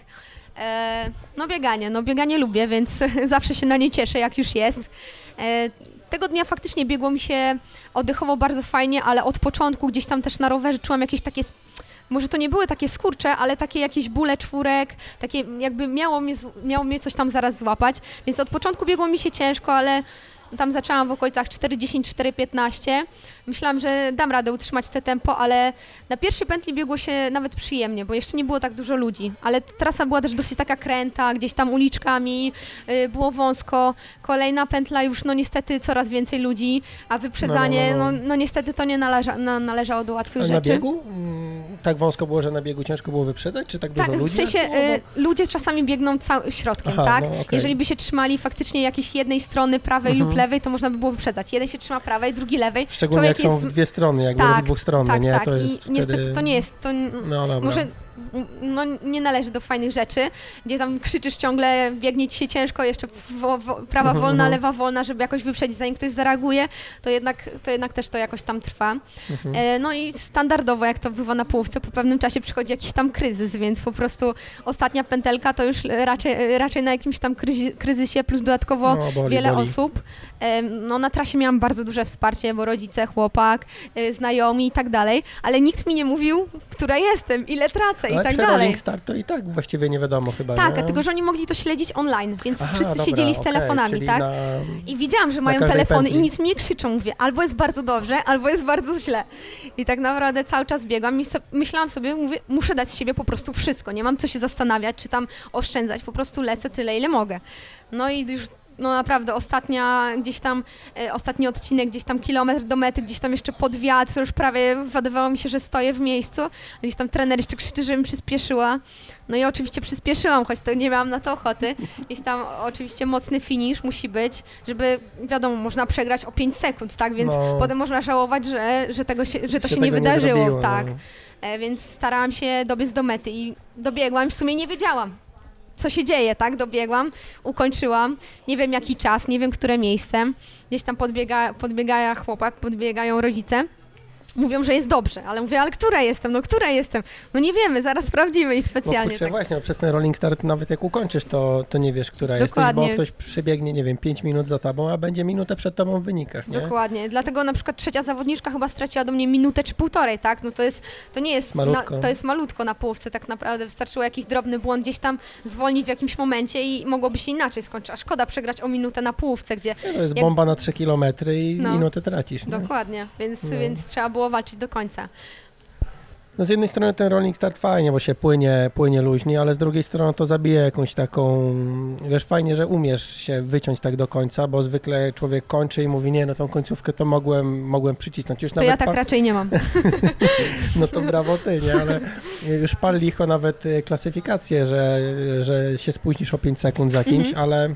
E, no bieganie, no bieganie lubię, więc [LAUGHS] zawsze się na nie cieszę, jak już jest. E, tego dnia faktycznie biegło mi się oddechowo bardzo fajnie, ale od początku gdzieś tam też na rowerze czułam jakieś takie może to nie były takie skurcze, ale takie jakieś bóle czwórek, takie jakby miało mnie, miało mnie coś tam zaraz złapać, więc od początku biegło mi się ciężko, ale tam zaczęłam w okolicach 4.10, 4.15. Myślałam, że dam radę utrzymać te tempo, ale na pierwszej pętli biegło się nawet przyjemnie, bo jeszcze nie było tak dużo ludzi, ale trasa była też dosyć taka kręta, gdzieś tam uliczkami, y, było wąsko. Kolejna pętla już no niestety coraz więcej ludzi, a wyprzedzanie, No, no, no, no, no. niestety to nie należa, na, należało do łatwych A na rzeczy. biegu? Mm, Tak wąsko było, że na biegu ciężko było wyprzedzać, czy tak dużo Tak, ludzi? w sensie było? y, ludzie czasami biegną cał- środkiem, Aha, tak? no, okej. Jeżeli by się trzymali faktycznie jakiejś jednej strony, prawej Mhm. lub lewej, to można by było wyprzedzać. Jeden się trzyma prawej, drugi lewej. Szczególnie jak są jest- w dwie strony, jakby Tak, dwóch stron, tak, nie? tak. To I jest niestety wtedy... to nie jest, to No dobra. może no, nie należy do fajnych rzeczy, gdzie tam krzyczysz ciągle, biegnie ci się ciężko, jeszcze wo, wo, prawa Mhm, wolna, mhm. lewa wolna, żeby jakoś wyprzedzić, zanim ktoś zareaguje, to jednak, to jednak też to jakoś tam trwa. Mhm. E, No i standardowo, jak to bywa na połówce, po pewnym czasie przychodzi jakiś tam kryzys, więc po prostu ostatnia pętelka to już raczej, raczej na jakimś tam kryzysie, plus dodatkowo No, boli, wiele boli. osób. Em, No na trasie miałam bardzo duże wsparcie, bo rodzice, chłopak, y, znajomi i tak dalej, ale nikt mi nie mówił, która jestem, ile tracę i Ale tak dalej. rolling start to i tak właściwie nie wiadomo chyba, Tak, nie? że oni mogli to śledzić online, więc Aha, wszyscy dobra, siedzieli z telefonami, czyli tak? Na... I widziałam, że mają telefony pętli. i nic mi nie krzyczą. Mówię, albo jest bardzo dobrze, albo jest bardzo źle. I tak naprawdę cały czas biegłam i so, myślałam sobie, mówię, muszę dać z siebie po prostu wszystko. Nie mam co się zastanawiać, czy tam oszczędzać. Po prostu lecę tyle, ile mogę. No i już no naprawdę ostatnia gdzieś tam, e, ostatni odcinek, gdzieś tam kilometr do mety, gdzieś tam jeszcze pod wiatr, już prawie wydawało mi się, że stoję w miejscu. Gdzieś tam trener jeszcze krzyczy, żebym przyspieszyła. No i oczywiście przyspieszyłam, choć to nie miałam na to ochoty. Gdzieś tam oczywiście mocny finish musi być, żeby, wiadomo, można przegrać o 5 sekund, tak? Więc No. potem można żałować, że, że, tego się, że to się, tego nie wydarzyło, zrobiło, tak. no. E, więc starałam się dobiec do mety i dobiegłam, w sumie nie wiedziałam, co się dzieje, tak? Dobiegłam, ukończyłam, nie wiem jaki czas, nie wiem które miejsce. Gdzieś tam podbiega, podbiegają chłopak, podbiegają rodzice. Mówią, że jest dobrze, ale mówię, ale która jestem? No która jestem? No nie wiemy, zaraz sprawdzimy i No specjalnie. kurczę, tak. właśnie, no, przez ten rolling start nawet jak ukończysz, to, to nie wiesz, która jesteś, Dokładnie. bo ktoś przebiegnie, nie wiem, 5 minut za tobą, a będzie minutę przed tobą w wynikach, nie? Dokładnie. Dlatego na przykład trzecia zawodniczka chyba straciła do mnie minutę czy półtorej, tak? No to jest, to nie jest. Na, to jest malutko na połówce tak naprawdę. Wystarczyło jakiś drobny błąd gdzieś tam zwolnić w jakimś momencie i mogłoby się inaczej skończyć. A szkoda przegrać o minutę na połówce, gdzie To jest Jak- bomba na 3 km i No. minutę tracisz, nie? dokładnie, więc, No. więc trzeba było walczyć do końca. No z jednej strony ten rolling start fajnie, bo się płynie, płynie luźnie, ale z drugiej strony to zabija jakąś taką, wiesz, fajnie, że umiesz się wyciąć tak do końca, bo zwykle człowiek kończy i mówi, nie, no tą końcówkę to mogłem, mogłem przycisnąć. Już To nawet ja tak raczej nie mam. [LAUGHS] No to brawo ty, nie, ale już pal licho nawet y, klasyfikację, że, że się spóźnisz o 5 sekund za kimś, Mhm. ale,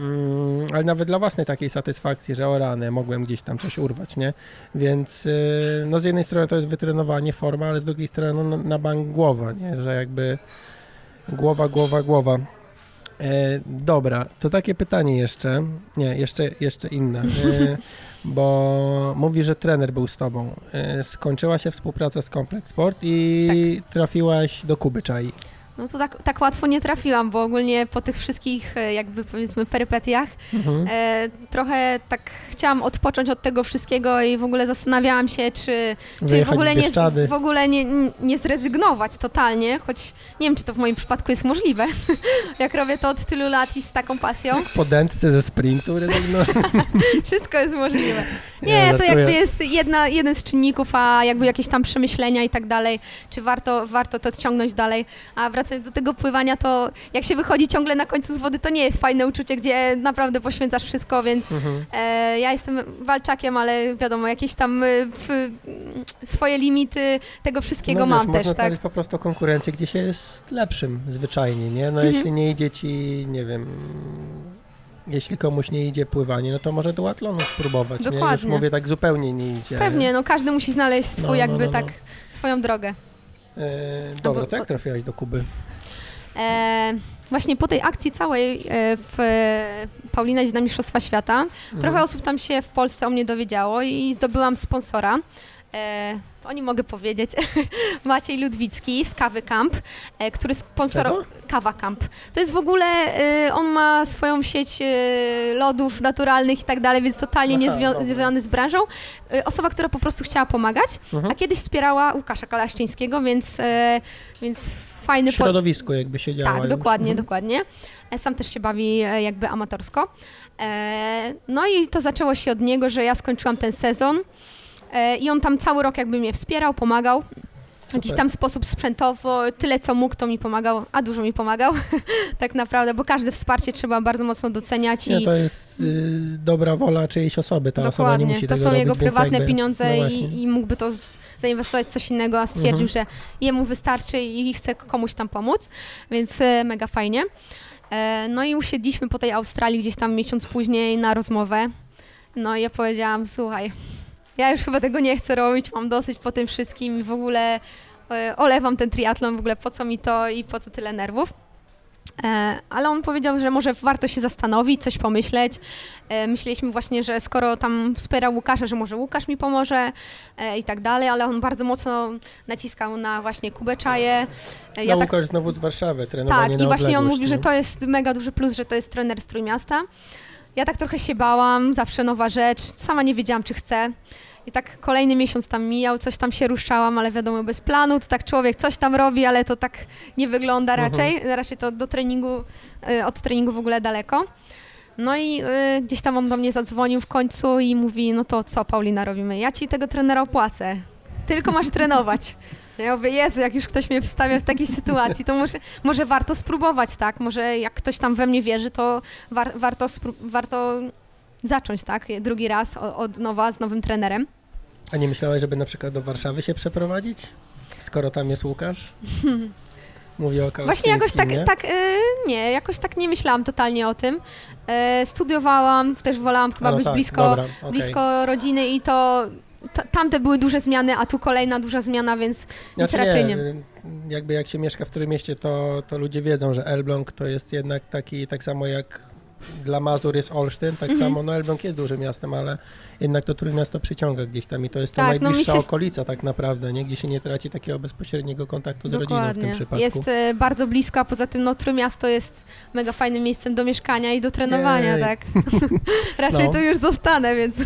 mm, ale nawet dla własnej takiej satysfakcji, że o rany, mogłem gdzieś tam coś urwać, nie? Więc y, no z jednej strony to jest wytrenowanie, forma, ale z drugiej strony no, na- na bank głowa, nie? Że jakby głowa, głowa, głowa. E, dobra, to takie pytanie jeszcze, nie, jeszcze, jeszcze inne, e, [LAUGHS] bo mówi, że trener był z tobą. E, skończyła się współpraca z Complex Sport i trafiłaś do Kuby Czai. No to tak, tak łatwo nie trafiłam, bo ogólnie po tych wszystkich e, jakby powiedzmy perypetiach Mhm. e, trochę tak chciałam odpocząć od tego wszystkiego i w ogóle zastanawiałam się, czy, czy w ogóle, nie, w ogóle nie, nie zrezygnować totalnie, choć nie wiem, czy to w moim przypadku jest możliwe, [LAUGHS] jak robię to od tylu lat i z taką pasją. Po dętce ze sprintu rezygnować. [LAUGHS] Wszystko jest możliwe. Nie, to jakby jest jedna, jeden z czynników, a jakby jakieś tam przemyślenia i tak dalej, czy warto, warto to ciągnąć dalej. A wracając do tego pływania, to jak się wychodzi ciągle na końcu z wody, to nie jest fajne uczucie, gdzie naprawdę poświęcasz wszystko, więc Mhm. e, ja jestem walczakiem, ale wiadomo, jakieś tam e, w, swoje limity tego wszystkiego no, mam wiesz, też, można tak? po prostu konkurencję, gdzie się jest lepszym zwyczajnie, nie? No Mhm. jeśli nie idzie ci, nie wiem, jeśli komuś nie idzie pływanie, no to może do atlonu spróbować, nie? Już Dokładnie. mówię tak zupełnie nie idzie. Pewnie, no każdy musi znaleźć swój No, no, jakby no, no. tak, swoją drogę. E, dobra, bo- to jak trafiłaś do Kuby? E, właśnie po tej akcji całej e, w e, Paulina idzie na Mistrzostwa Świata, trochę Mhm. osób tam się w Polsce o mnie dowiedziało i zdobyłam sponsora. E, o nim mogę powiedzieć. [LAUGHS] Maciej Ludwicki z Kawy Camp, e, który sponsorował... Kawa Camp. To jest w ogóle, e, on ma swoją sieć e, lodów naturalnych i tak dalej, więc totalnie Aha, niezwią- dobra. związany z branżą. Osoba, która po prostu chciała pomagać, Mhm. a kiedyś wspierała Łukasza Kalaszczyńskiego, więc, więc fajny... W pod- środowisku jakby siedziała tak, już. dokładnie, Mhm. dokładnie. Sam też się bawi jakby amatorsko. No i to zaczęło się od niego, że ja skończyłam ten sezon i on tam cały rok jakby mnie wspierał, pomagał. W jakiś tam sposób sprzętowo, tyle co mógł, to mi pomagał, a dużo mi pomagał, [LAUGHS] tak naprawdę, bo każde wsparcie trzeba bardzo mocno doceniać Nie, i to jest y, dobra wola czyjejś osoby, ta osoba nie dokładnie, musi to są robić, jego prywatne jakby, pieniądze no i, i mógłby to zainwestować w coś innego, a stwierdził, Mhm. że jemu wystarczy i chce komuś tam pomóc, więc e, mega fajnie. E, No i usiedliśmy po tej Australii gdzieś tam miesiąc później na rozmowę. No i ja powiedziałam, słuchaj, ja już chyba tego nie chcę robić, mam dosyć po tym wszystkim i w ogóle e, olewam ten triatlon, w ogóle po co mi to i po co tyle nerwów. E, Ale on powiedział, że może warto się zastanowić, coś pomyśleć. E, Myśleliśmy właśnie, że skoro tam wspierał Łukasza, że może Łukasz mi pomoże i tak dalej, ale on bardzo mocno naciskał na właśnie Kubę Czaję. Ja no, Łukasz znowu z Warszawy, trenowanie tak, i właśnie on mówi, że nie? to jest mega duży plus, że to jest trener z Trójmiasta. Ja tak trochę się bałam, zawsze nowa rzecz, sama nie wiedziałam, czy chcę. I tak kolejny miesiąc tam mijał, coś tam się ruszałam, ale wiadomo, bez planu, to tak człowiek coś tam robi, ale to tak nie wygląda Mhm. raczej. Raczej to do treningu, y, od treningu w ogóle daleko. No i y, gdzieś tam on do mnie zadzwonił w końcu i mówi, no to co Paulina robimy? Ja ci tego trenera opłacę, tylko masz trenować. Ja mówię, Jezu, jak już ktoś mnie wstawia w takiej sytuacji, to może, może warto spróbować, tak? Może jak ktoś tam we mnie wierzy, to war, warto, warto zacząć, tak? Drugi raz od nowa z nowym trenerem. A nie myślałaś, żeby na przykład do Warszawy się przeprowadzić? Skoro tam jest Łukasz? [LAUGHS] Mówię o Właśnie jakoś tak, nie? tak y, nie, jakoś tak nie myślałam totalnie o tym. E, studiowałam, też wolałam chyba no być tak, blisko, dobra, okej. blisko rodziny i to tamte były duże zmiany, a tu kolejna duża zmiana, więc Znaczy raczej nie, nie. jakby jak się mieszka w którym mieście, to, to ludzie wiedzą, że Elbląg to jest jednak taki, tak samo jak dla Mazur jest Olsztyn, tak Mhm. samo, no Elbląg jest dużym miastem, ale jednak to Trójmiasto przyciąga gdzieś tam i to jest to Tak, no mi najbliższa się- okolica tak naprawdę, nie? Gdzie się nie traci takiego bezpośredniego kontaktu z rodziną w tym Dokładnie. przypadku. Jest e, bardzo blisko, a poza tym no, Trójmiasto jest mega fajnym miejscem do mieszkania i do trenowania, Jej. tak? [LAUGHS] Raczej No. tu już zostanę, więc... [LAUGHS]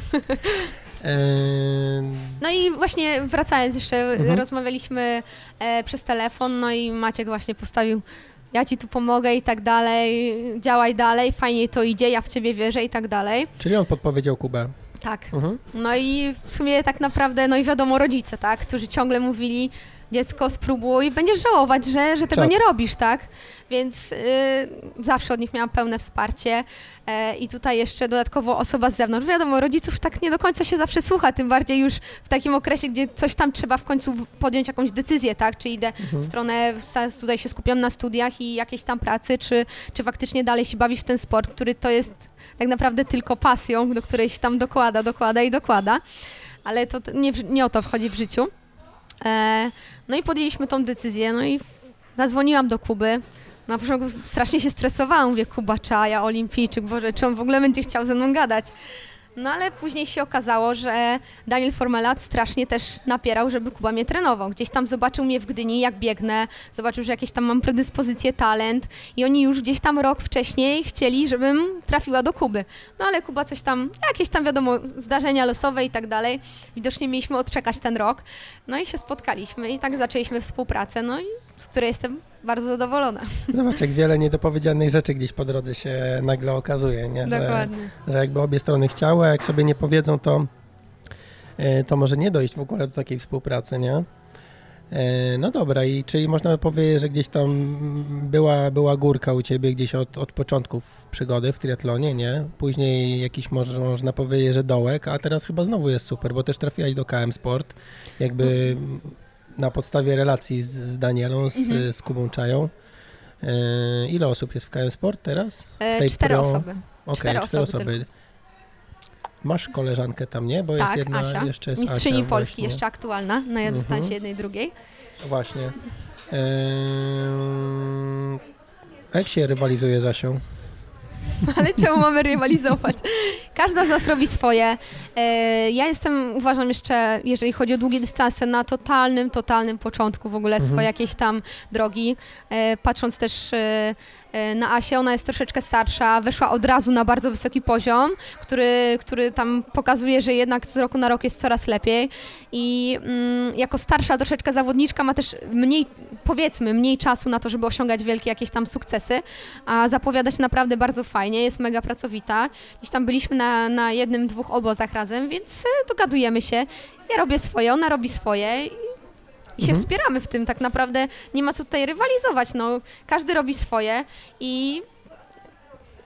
No i właśnie wracając jeszcze, Mhm. rozmawialiśmy e, przez telefon, no i Maciek właśnie postawił ja ci tu pomogę i tak dalej, działaj dalej, fajnie to idzie, ja w ciebie wierzę i tak dalej. czyli on podpowiedział Kubę. Tak. Mhm. No i w sumie tak naprawdę, no i wiadomo, rodzice, tak, którzy ciągle mówili, dziecko spróbuj, będziesz żałować, że, że tego Tak. nie robisz, tak? Więc y, zawsze od nich miałam pełne wsparcie e, i tutaj jeszcze dodatkowo osoba z zewnątrz. Wiadomo, rodziców tak nie do końca się zawsze słucha, tym bardziej już w takim okresie, gdzie coś tam trzeba w końcu podjąć jakąś decyzję, tak? Czy idę Mhm. w stronę, tutaj się skupiam na studiach i jakiejś tam pracy, czy, czy faktycznie dalej się bawisz w ten sport, który to jest tak naprawdę tylko pasją, do której się tam dokłada, dokłada i dokłada. Ale to nie, nie o to wchodzi w życiu. E, no i podjęliśmy tą decyzję, no i zadzwoniłam do Kuby. Na początku strasznie się stresowałam, mówię, Kuba Czaja, olimpijczyk, Boże, czy on w ogóle będzie chciał ze mną gadać? No ale później się okazało, że Daniel Formelat strasznie też napierał, żeby Kuba mnie trenował. Gdzieś tam zobaczył mnie w Gdyni, jak biegnę, zobaczył, że jakieś tam mam predyspozycje, talent i oni już gdzieś tam rok wcześniej chcieli, żebym trafiła do Kuby. No ale Kuba coś tam, jakieś tam wiadomo, zdarzenia losowe i tak dalej. Widocznie mieliśmy odczekać ten rok. No i się spotkaliśmy i tak zaczęliśmy współpracę, no i z której jestem bardzo zadowolona. Zobacz, jak wiele niedopowiedzianych rzeczy gdzieś po drodze się nagle okazuje, nie? Że, Dokładnie. że jakby obie strony chciały, a jak sobie nie powiedzą, to, e, to może nie dojść w ogóle do takiej współpracy, nie? E, No dobra, i czyli można powiedzieć, że gdzieś tam była, była górka u ciebie gdzieś od, od początków przygody w triatlonie, nie? Później jakiś może, można powiedzieć, że dołek, a teraz chyba znowu jest super, bo też trafiłaś do KM Sport, jakby na podstawie relacji z, z Danielą, z, Mhm. z Kubą Czają. E, ile osób jest w KM Sport teraz? E, cztery pro- osoby. Okej, Cztery cztery osoby osoby. Masz koleżankę tam, nie? Bo jest Tak, jedna, Asia, jeszcze jest mistrzyni Asia Polski, właśnie. jeszcze aktualna, na Mhm. dystansie jednej drugiej. Właśnie. Eee, jak się rywalizuje z Asią? [LAUGHS] Ale czemu mamy rywalizować? Każda z nas robi swoje. E, Ja jestem, uważam jeszcze, jeżeli chodzi o długie dystanse, na totalnym, totalnym początku w ogóle Mhm. swojej jakiejś tam drogi. E, Patrząc też e, na Asię, ona jest troszeczkę starsza, weszła od razu na bardzo wysoki poziom, który, który tam pokazuje, że jednak z roku na rok jest coraz lepiej. I mm, jako starsza troszeczkę zawodniczka ma też mniej, powiedzmy, mniej czasu na to, żeby osiągać wielkie jakieś tam sukcesy, a zapowiada się naprawdę bardzo fajnie, jest mega pracowita. Gdzieś tam byliśmy na, na jednym, dwóch obozach razem, więc e, dogadujemy się. Ja robię swoje, ona robi swoje i, się Mhm. wspieramy w tym. Tak naprawdę nie ma co tutaj rywalizować. No, każdy robi swoje i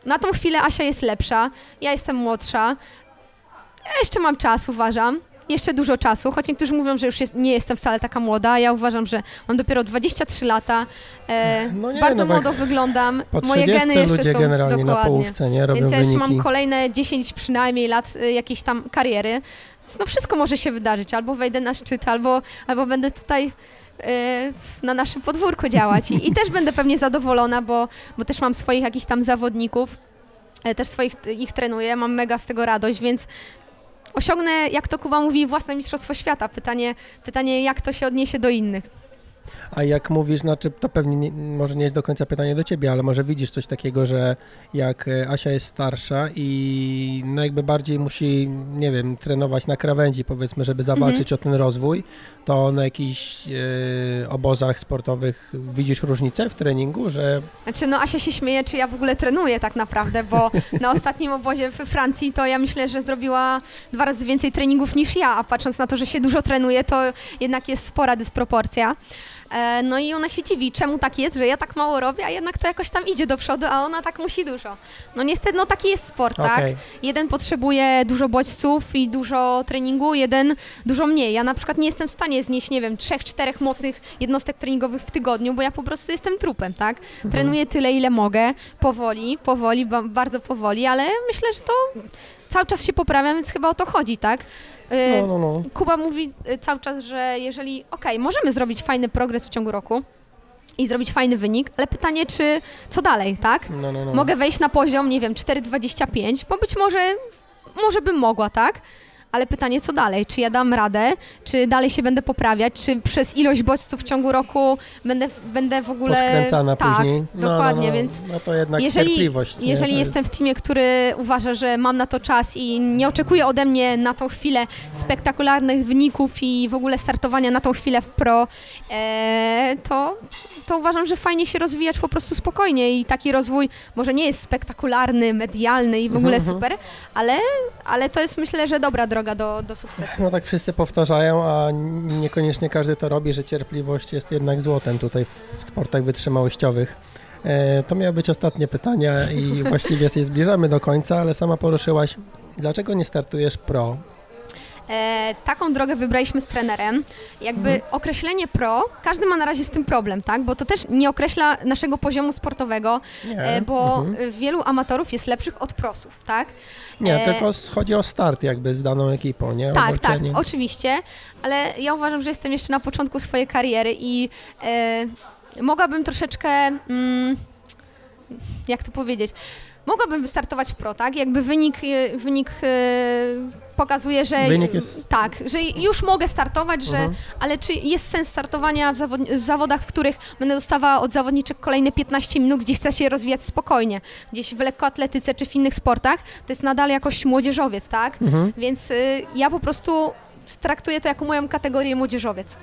na tą chwilę Asia jest lepsza, ja jestem młodsza. Ja jeszcze mam czas, uważam. Jeszcze dużo czasu, choć niektórzy mówią, że już jest, nie jestem wcale taka młoda. Ja uważam, że mam dopiero 23 lata. E, No nie, bardzo no bo jak młodo wyglądam. Moje 30 geny jeszcze są generalnie na dokładnie. połówce, nie? Robią Więc ja jeszcze wyniki. mam kolejne 10 przynajmniej lat y, jakiejś tam kariery. No wszystko może się wydarzyć. Albo wejdę na szczyt, albo, albo będę tutaj y, na naszym podwórku działać. I, I też będę pewnie zadowolona, bo, bo też mam swoich jakichś tam zawodników. e, Też swoich ich trenuję, mam mega z tego radość, więc osiągnę, jak to Kuba mówi, własne mistrzostwo świata. Pytanie, pytanie jak to się odniesie do innych. A jak mówisz, znaczy to pewnie nie, może nie jest do końca pytanie do ciebie, ale może widzisz coś takiego, że jak e, Asia jest starsza i no jakby bardziej musi, nie wiem, trenować na krawędzi powiedzmy, żeby zawalczyć o ten rozwój, to na jakichś e, obozach sportowych widzisz różnicę w treningu, że Znaczy, no Asia się śmieje, czy ja w ogóle trenuję tak naprawdę, bo [LAUGHS] na ostatnim obozie we Francji to ja myślę, że zrobiła dwa razy więcej treningów niż ja, a patrząc na to, że się dużo trenuje, to jednak jest spora dysproporcja. E, No i ona się dziwi, czemu tak jest, że ja tak mało robię, a jednak to jakoś tam idzie do przodu, a ona tak musi dużo. No niestety, no taki jest sport, tak? okej, Jeden potrzebuje dużo bodźców i dużo treningu, jeden dużo mniej. Ja na przykład nie jestem w stanie znieść, nie wiem, trzech, czterech mocnych jednostek treningowych w tygodniu, bo ja po prostu jestem trupem, tak? Mhm. Trenuję tyle, ile mogę, powoli, powoli, ba- bardzo powoli, ale myślę, że to cały czas się poprawiam, więc chyba o to chodzi, tak? Y, no, no, no. Kuba mówi y, cały czas, że jeżeli, okej, możemy zrobić fajny progres w ciągu roku i zrobić fajny wynik, ale pytanie, czy co dalej, tak? No, no, no. Mogę wejść na poziom, nie wiem, 4,25, bo być może, może bym mogła, tak? Ale pytanie, co dalej? Czy ja dam radę? Czy dalej się będę poprawiać? Czy przez ilość bodźców w ciągu roku będę, będę w ogóle... Poskręcana tak, później. No, dokładnie, no, no. więc No to jednak jeżeli- cierpliwość. nie? jeżeli To jestem jest- w teamie, który uważa, że mam na to czas i nie oczekuje ode mnie na tą chwilę spektakularnych wyników i w ogóle startowania na tą chwilę w pro, e, to, to uważam, że fajnie się rozwijać po prostu spokojnie i taki rozwój może nie jest spektakularny, medialny i w ogóle Mhm, super, ale, ale to jest myślę, że dobra droga do, do sukcesu. No tak wszyscy powtarzają, a niekoniecznie każdy to robi, że cierpliwość jest jednak złotem tutaj w sportach wytrzymałościowych. E, To miały być ostatnie pytania i [LAUGHS] właściwie się zbliżamy do końca, ale sama poruszyłaś, dlaczego nie startujesz pro? E, taką drogę wybraliśmy z trenerem. Jakby Mhm. określenie pro, każdy ma na razie z tym problem, tak? Bo to też nie określa naszego poziomu sportowego, e, bo mhm. e, wielu amatorów jest lepszych od prosów, tak? nie e, tylko chodzi o start jakby z daną ekipą, nie? Tak, tak, oczywiście, ale ja uważam, że jestem jeszcze na początku swojej kariery i e, mogłabym troszeczkę, mm, jak to powiedzieć, mogłabym wystartować w pro, tak? Jakby wynik, e, wynik e, pokazuje, że Wynik jest- tak, że już mogę startować, że, Mhm. ale czy jest sens startowania w, zawod, w zawodach, w których będę dostawała od zawodniczek kolejne 15 minut, gdzie chcę się rozwijać spokojnie, gdzieś w lekkoatletyce czy w innych sportach, to jest nadal jakoś młodzieżowiec, tak? Mhm. Więc y, ja po prostu traktuję to jako moją kategorię młodzieżowiec.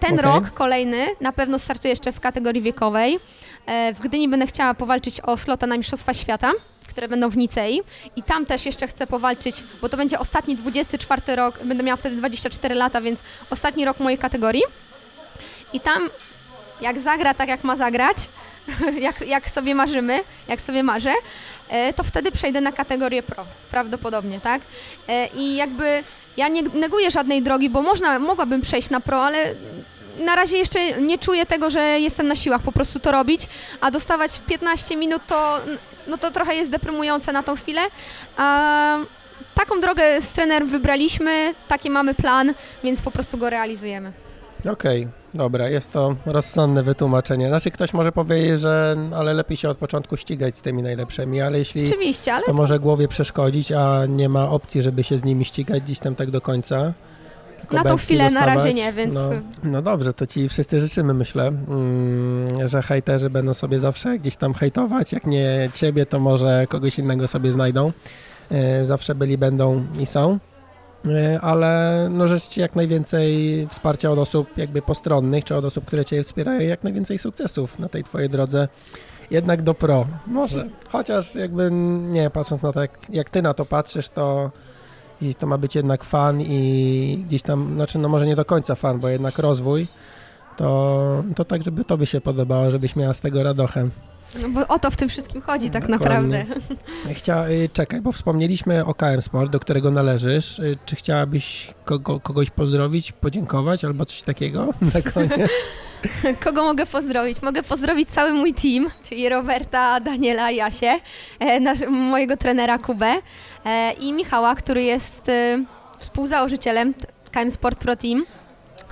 Ten Okej. rok kolejny na pewno startuję jeszcze w kategorii wiekowej. E, W Gdyni będę chciała powalczyć o slota na Mistrzostwa Świata, które będą w Nicei. I tam też jeszcze chcę powalczyć, bo to będzie ostatni 24 rok, będę miała wtedy 24 lata, więc ostatni rok mojej kategorii. I tam jak zagra tak, jak ma zagrać, [LAUGHS] jak, jak sobie marzymy, jak sobie marzę, e, to wtedy przejdę na kategorię pro, prawdopodobnie, tak? E, I jakby ja nie neguję żadnej drogi, bo można, mogłabym przejść na pro, ale na razie jeszcze nie czuję tego, że jestem na siłach po prostu to robić, a dostawać 15 minut to, no to trochę jest deprymujące na tą chwilę. A taką drogę z trenerem wybraliśmy, taki mamy plan, więc po prostu go realizujemy. Okej, dobra, jest to rozsądne wytłumaczenie. Znaczy ktoś może powiedzieć, że ale lepiej się od początku ścigać z tymi najlepszymi, ale jeśli Oczywiście, ale to może głowie przeszkodzić, a nie ma opcji, żeby się z nimi ścigać gdzieś tam tak do końca. Na tą chwilę na razie dostawać. nie, więc- No, no dobrze, to ci wszyscy życzymy, myślę, mm, że hejterzy będą sobie zawsze gdzieś tam hejtować. Jak nie ciebie, to może kogoś innego sobie znajdą. E, Zawsze byli, będą i są. E, Ale no życzę Ci jak najwięcej wsparcia od osób jakby postronnych, czy od osób, które Cię wspierają, jak najwięcej sukcesów na tej Twojej drodze jednak do pro. Może. Chociaż jakby nie, patrząc na to, jak, jak Ty na to patrzysz, to i to ma być jednak fan i gdzieś tam, znaczy no może nie do końca fan, bo jednak rozwój, to, to tak, żeby Tobie się podobało, żebyś miała z tego radochę. No bo o to w tym wszystkim chodzi tak Dokładnie. naprawdę. Chcia, y, czekaj, bo wspomnieliśmy o KM Sport, do którego należysz. Y, Czy chciałabyś kogo, kogoś pozdrowić, podziękować albo coś takiego [LAUGHS] na koniec? [LAUGHS] Kogo mogę pozdrowić? Mogę pozdrowić cały mój team, czyli Roberta, Daniela, Jasię, e, nasz, mojego trenera Kubę e, i Michała, który jest e, współzałożycielem KM Sport Pro Team,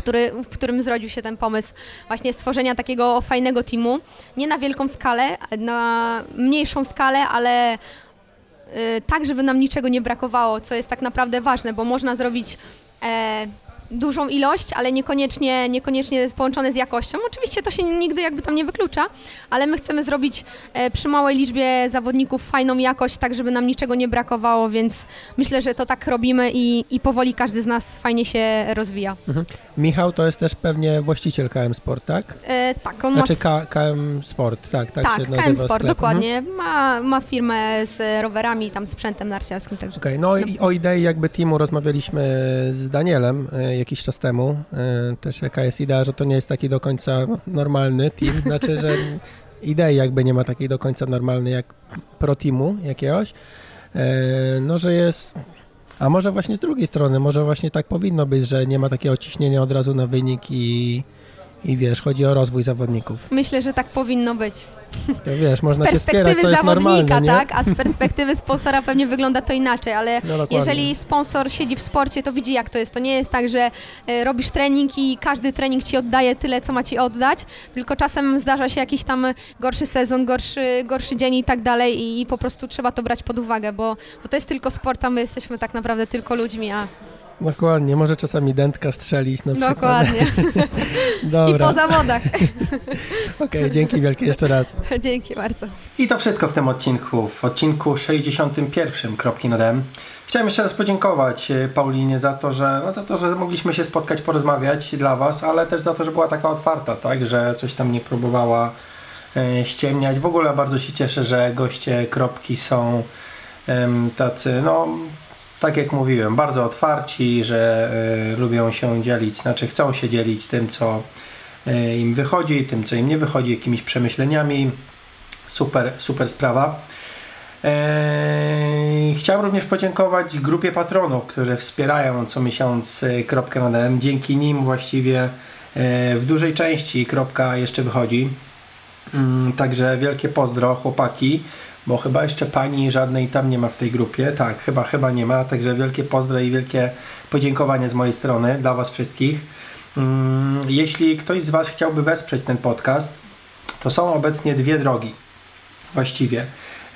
który, w którym zrodził się ten pomysł właśnie stworzenia takiego fajnego teamu. Nie na wielką skalę, na mniejszą skalę, ale y, tak, żeby nam niczego nie brakowało, co jest tak naprawdę ważne, bo można zrobić e, dużą ilość, ale niekoniecznie, niekoniecznie połączone z jakością. Oczywiście to się nigdy jakby tam nie wyklucza, ale my chcemy zrobić e, przy małej liczbie zawodników fajną jakość, tak żeby nam niczego nie brakowało, więc myślę, że to tak robimy i, i powoli każdy z nas fajnie się rozwija. Michał to jest też pewnie właściciel KM Sport, tak? E, tak, on ma Znaczy K, KM Sport, tak, tak, tak, się nazywa KM Sport, sklep. Mhm. dokładnie. Ma, ma firmę z rowerami, tam sprzętem narciarskim, także Okej, no i o idei jakby teamu rozmawialiśmy z Danielem e, jakiś czas temu. E, Też jaka jest idea, że to nie jest taki do końca normalny team, znaczy, że idei jakby nie ma takiej do końca normalnej jak pro teamu jakiegoś. E, No, że jest... A może właśnie z drugiej strony, może właśnie tak powinno być, że nie ma takiego ciśnienia od razu na wynik i, i wiesz, chodzi o rozwój zawodników. myślę, że tak powinno być. To wiesz, Z można się wspierać, perspektywy co jest zawodnika, tak, a z perspektywy sponsora pewnie wygląda to inaczej, ale No, jeżeli sponsor siedzi w sporcie, to widzi jak to jest. To nie jest tak, że e, robisz trening i każdy trening ci oddaje tyle, co ma ci oddać, tylko czasem zdarza się jakiś tam gorszy sezon, gorszy, gorszy dzień i tak dalej i, i po prostu trzeba to brać pod uwagę, bo, bo to jest tylko sport, a my jesteśmy tak naprawdę tylko ludźmi, a Dokładnie, może czasami dętka strzelić na przykład. dokładnie. [LAUGHS] I Dobra, po zawodach. [LAUGHS] okej, dzięki wielkie jeszcze raz. [LAUGHS] Dzięki bardzo. I to wszystko w tym odcinku, w odcinku 61 Kropki nad M. Chciałem jeszcze raz podziękować e, Paulinie za to, że, no za to, że mogliśmy się spotkać, porozmawiać dla Was, ale też za to, że była taka otwarta, tak, że coś tam nie próbowała e, ściemniać. W ogóle bardzo się cieszę, że goście Kropki są tacy, no tak jak mówiłem, bardzo otwarci, że e, lubią się dzielić, znaczy chcą się dzielić tym, co e, im wychodzi, tym, co im nie wychodzi, jakimiś przemyśleniami. Super, super sprawa. Eee, chciałem również podziękować grupie patronów, którzy wspierają co miesiąc e, kropkę nad M. Dzięki nim właściwie e, w dużej części kropka jeszcze wychodzi. Mm, Także wielkie pozdro chłopaki, bo chyba jeszcze pani żadnej tam nie ma w tej grupie. Tak, chyba, chyba nie ma. Także wielkie pozdro i wielkie podziękowanie z mojej strony dla Was wszystkich. Mm, Jeśli ktoś z Was chciałby wesprzeć ten podcast, to są obecnie dwie drogi właściwie.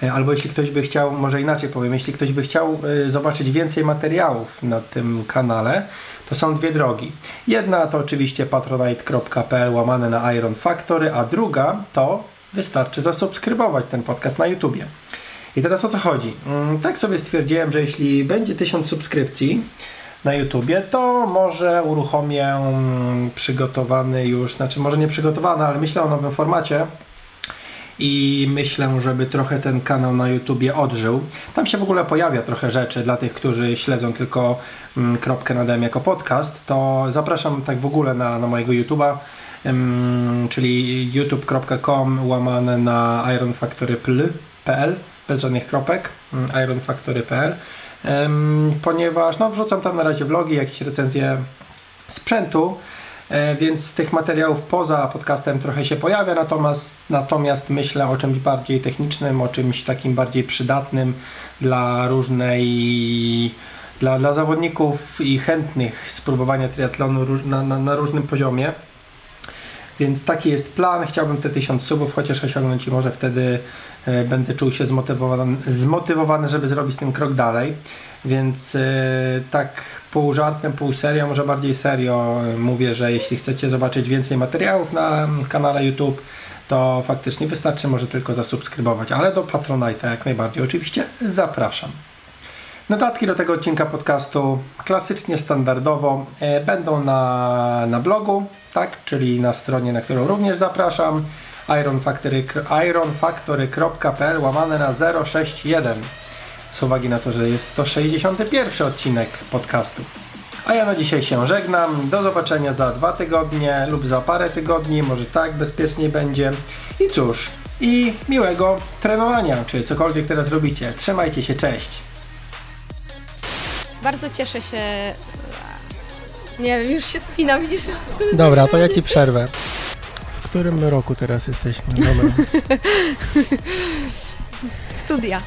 E, albo jeśli ktoś by chciał, może inaczej powiem, jeśli ktoś by chciał e, zobaczyć więcej materiałów na tym kanale, to są dwie drogi. Jedna to oczywiście patronite.pl łamane na Iron Factory, a druga to wystarczy zasubskrybować ten podcast na YouTubie. I teraz o co chodzi? Mm, tak sobie stwierdziłem, że jeśli będzie tysiąc subskrypcji na YouTubie, to może uruchomię mm, przygotowany już, znaczy może nie przygotowany, ale myślę o nowym formacie i myślę, żeby trochę ten kanał na YouTubie odżył. Tam się w ogóle pojawia trochę rzeczy dla tych, którzy śledzą tylko mm, kropkę nadem jako podcast, to zapraszam tak w ogóle na, na mojego YouTuba, czyli youtube.com łamane na ironfactory.pl bez żadnych kropek, mm, ironfactory.pl ponieważ no, wrzucam tam na razie vlogi, jakieś recenzje sprzętu, e, więc z tych materiałów poza podcastem trochę się pojawia, natomiast, natomiast myślę o czymś bardziej technicznym, o czymś takim bardziej przydatnym dla różnej dla, dla zawodników i chętnych spróbowania triatlonu na, na, na różnym poziomie. Więc taki jest plan. Chciałbym te 1000 subów chociaż osiągnąć i może wtedy e, będę czuł się zmotywowany, zmotywowany, żeby zrobić ten krok dalej. Więc e, tak pół żartem, pół serio, może bardziej serio e, mówię, że jeśli chcecie zobaczyć więcej materiałów na kanale YouTube, to faktycznie wystarczy może tylko zasubskrybować, ale do Patronite'a jak najbardziej oczywiście zapraszam. Notatki do tego odcinka podcastu klasycznie, standardowo będą na, na blogu, tak, czyli na stronie, na którą również zapraszam ironfactory.pl ironfactory łamane na 061 z uwagi na to, że jest 161 odcinek podcastu. A ja na dzisiaj się żegnam. Do zobaczenia za dwa tygodnie lub za parę tygodni, może tak bezpiecznie będzie. I cóż, i miłego trenowania, czy cokolwiek teraz robicie. Trzymajcie się, cześć! Bardzo cieszę się nie wiem, już się spina, widzisz? Już Dobra, to ja ci przerwę. W którym roku teraz jesteśmy? [LAUGHS] Dobra. Studia.